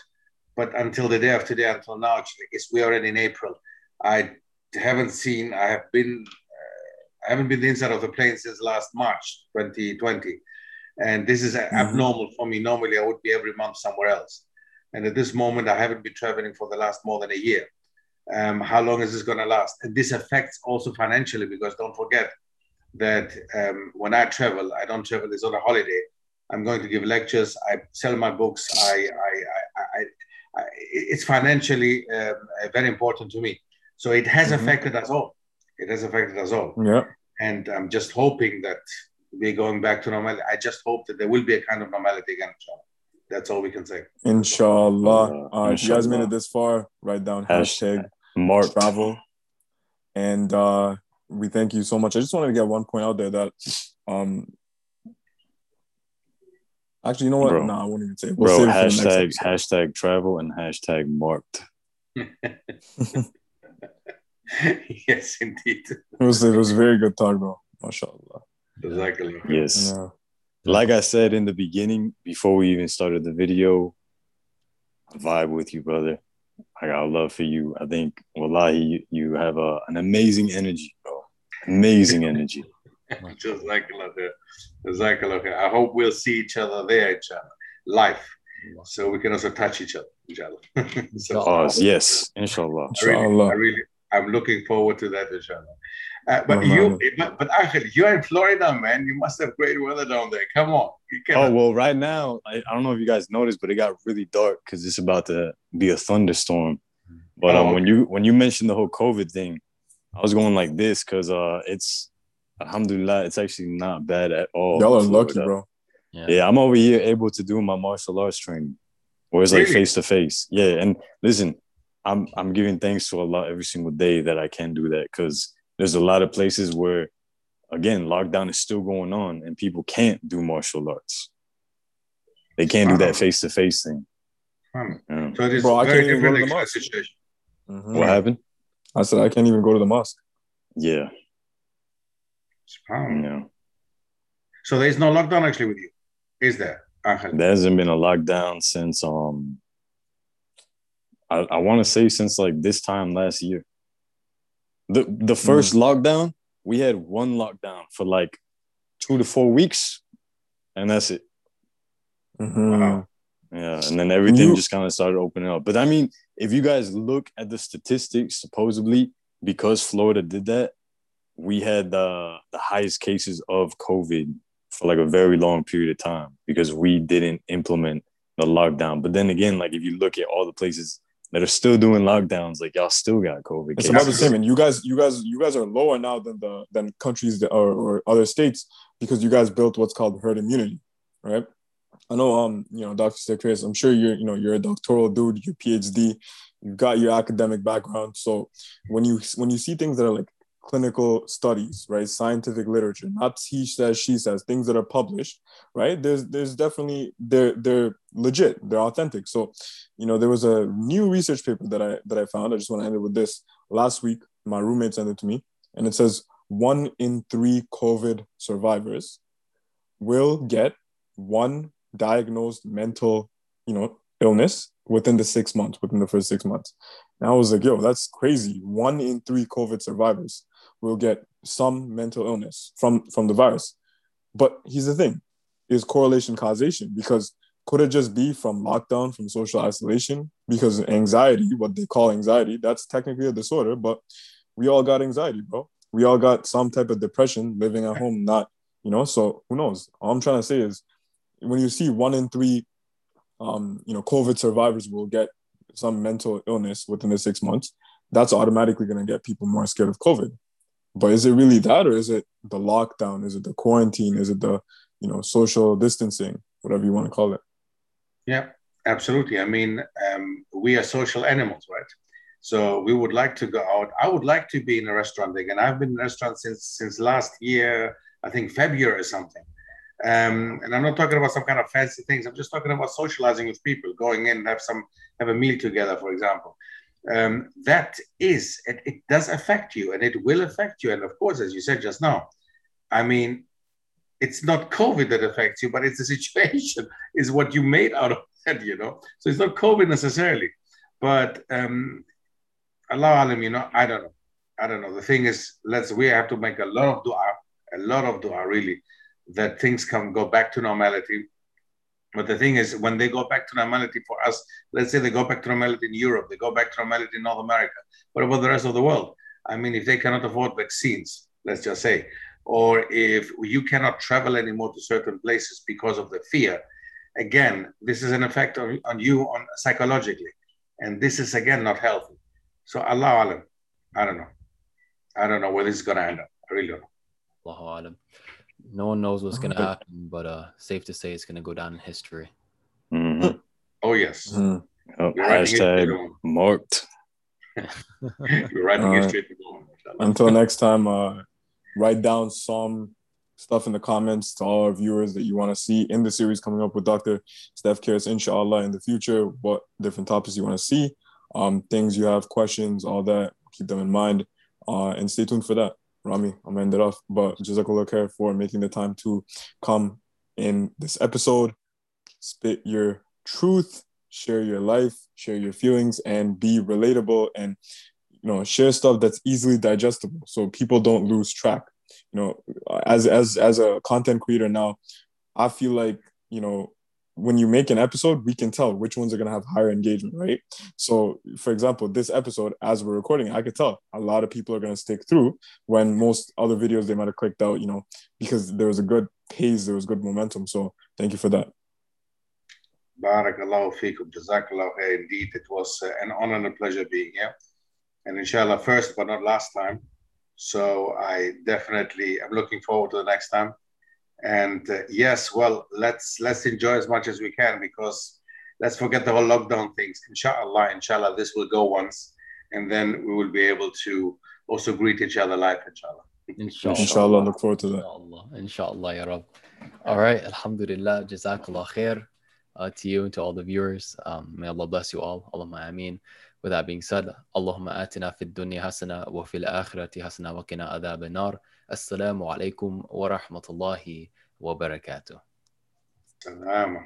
But until the day of today, until now, I guess we're already in April I haven't seen. I have been. Uh, I haven't been inside of the plane since last March 2020, and this is mm-hmm. abnormal for me. Normally, I would be every month somewhere else, and at this moment, I haven't been traveling for the last more than a year. Um, how long is this going to last? And this affects also financially because don't forget that um, when I travel, I don't travel this on a holiday. I'm going to give lectures. I sell my books. I, I, I, I it's financially um, very important to me. So it has mm-hmm. affected us all. It has affected us all.
Yeah.
And I'm just hoping that we're going back to normality. I just hope that there will be a kind of normality again. That's all we can say.
Inshallah. Uh, uh, if you guys made it this far, write down hashtag,
Mark
travel. And uh, we thank you so much. I just wanted to get one point out there that um actually you know what? No, nah, I won't even say.
We'll Bro, hashtag hashtag travel and hashtag marked.
yes, indeed.
It was it was very good talk, bro. MashaAllah.
Exactly.
Yes. Yeah. Like I said in the beginning, before we even started the video, I vibe with you, brother. I got love for you. I think, wallahi, you, you have a, an amazing energy, bro. Amazing energy.
Just like Jazakallah. I hope we'll see each other there, inshallah. Life. so we can also touch each other, inshallah. so,
Oh, yes, inshallah.
I really,
Inshallah.
I really, I'm looking forward to that, inshallah. Uh, but
Rahman.
you, but, but Angel, you're in Florida, man. You must have great weather down there. Come on.
Oh well, right now I, I don't know if you guys noticed, but it got really dark because it's about to be a thunderstorm. But
Oh,
um, when you when you mentioned the whole COVID thing, I was going like this because uh, it's Alhamdulillah, it's actually not bad at all.
Y'all are lucky, bro.
Yeah.
Yeah, I'm over here able to do my martial arts training, where it's like face to face. Yeah, and listen, I'm I'm giving thanks to Allah every single day that I can do that because there's a lot of places where, again, lockdown is still going on and people can't do martial arts. They can't do that face to face thing.
Hmm.
Yeah.
So it is
Bro, I
very
can't even go
different
to the mosque.
situation.
Mhm.
What happened?
I said I can't even go to the mosque.
Yeah,
Subhanallah.
yeah.
So there is no lockdown actually with you, is there, Angel?
There hasn't been a lockdown since um, I, I want to say since like this time last year. The the 1st lockdown, we had one lockdown for like two to four weeks, and that's it.
Mhm.
Wow.
Yeah, and then everything
You-
just kind of started opening up. But I mean, if you guys look at the statistics, supposedly because Florida did that, we had the the highest cases of COVID for like a very long period of time because we didn't implement the lockdown. But then again, like if you look at all the places that are still doing lockdowns, like y'all still got COVID.
It's
cases.
about the same, and you guys, you guys, you guys are lower now than the than countries that or, or other states because you guys built what's called herd immunity, right? I know, um, you know, Dr. Chris, I'm sure you're, you know, you're a doctoral dude, your PhD, you've got your academic background. So when you when you see things that are like clinical studies, right, scientific literature, not he says, she says, things that are published, right? There's there's definitely they're they're legit, they're authentic. So, you know, there was a new research paper that I that I found. I just want to end it with this. Last week, my roommate sent it to me, and it says one in three COVID survivors will get one diagnosed mental, you know, illness within the six months, within the first six months. And I was like, yo, that's crazy. One in three COVID survivors will get some mental illness from from the virus. But here's the thing: is correlation causation because could it just be from lockdown, from social isolation? Because anxiety, what they call anxiety, that's technically a disorder, but we all got anxiety, bro. We all got some type of depression living at home, not, you know, so who knows? All I'm trying to say is when you see one in three, um, you know, COVID survivors will get some mental illness within the six months, that's automatically going to get people more scared of COVID. But is it really that, or is it the lockdown? Is it the quarantine? Is it the, you know, social distancing, whatever you want to call it?
Yeah, absolutely. I mean, um, we are social animals, right? So we would like to go out. I would like to be in a restaurant again. I've been in a restaurant since since last year, I think February or something. Um, and I'm not talking about some kind of fancy things. I'm just talking about socializing with people, going in, and have some, have a meal together, for example. Um, that is, it, it does affect you, and it will affect you. And of course, as you said just now, I mean, it's not COVID that affects you, but it's the situation, is what you made out of that, you know. So it's not COVID necessarily, but um, Allah alam, you know, I don't know, I don't know. The thing is, let's we have to make a lot of dua, a lot of dua, really, that things can go back to normality. But the thing is, when they go back to normality for us, let's say they go back to normality in Europe, they go back to normality in North America. What about the rest of the world? I mean, if they cannot afford vaccines, let's just say, or if you cannot travel anymore to certain places because of the fear, again, this is an effect on, on you on psychologically. And this is again not healthy. So Allah alam, I don't know. I don't know where this is gonna end up. I really don't know.
Alam. No one knows what's gonna happen, but uh, safe to say it's gonna go down in history.
Mhm.
Oh yes.
Mhm.
Oh,
You're writing history at
hashtag marked.
You're writing
All right.
history at the moment. inshallah.
Until next time, uh, write down some stuff in the comments to all our viewers that you want to see in the series coming up with Dr. Stef Keris, inshallah, in the future, what different topics you want to see, um, things you have, questions, all that, keep them in mind, uh, and stay tuned for that. Rami, I'm gonna end it off, but Jazakallah khair for making the time to come in this episode, spit your truth, share your life, share your feelings, and be relatable and you know share stuff that's easily digestible so people don't lose track. You know as as as a content creator now i feel like you know when you make an episode, we can tell which ones are going to have higher engagement, right? So, for example, this episode, as we're recording, I could tell a lot of people are going to stick through when most other videos they might have clicked out, you know, because there was a good pace, there was good momentum. So, thank you for that.
Barakallahu feekum, jazakallah. Indeed, it was uh, an honor and a pleasure being here. And inshallah, first but not last time. So I definitely am looking forward to the next time. And uh, yes, well, let's let's enjoy as much as we can because let's forget the whole lockdown things. Inshallah, inshallah, this will go once, and then we will be able to also greet each other live. Inshallah.
Inshallah. Inshallah. Look forward to that.
Inshallah. Inshallah, ya Rab. All right. Alhamdulillah. Jazakallah khair. Uh, to you and to all the viewers. Um, may Allah bless you all. Allahumma ameen. With that being said, Allahumma atina fid dunya hasana wa fil akhirati hasana wa qina adhab nar. Assalamu alaikum wa rahmatullahi wa barakatuh.
Salam.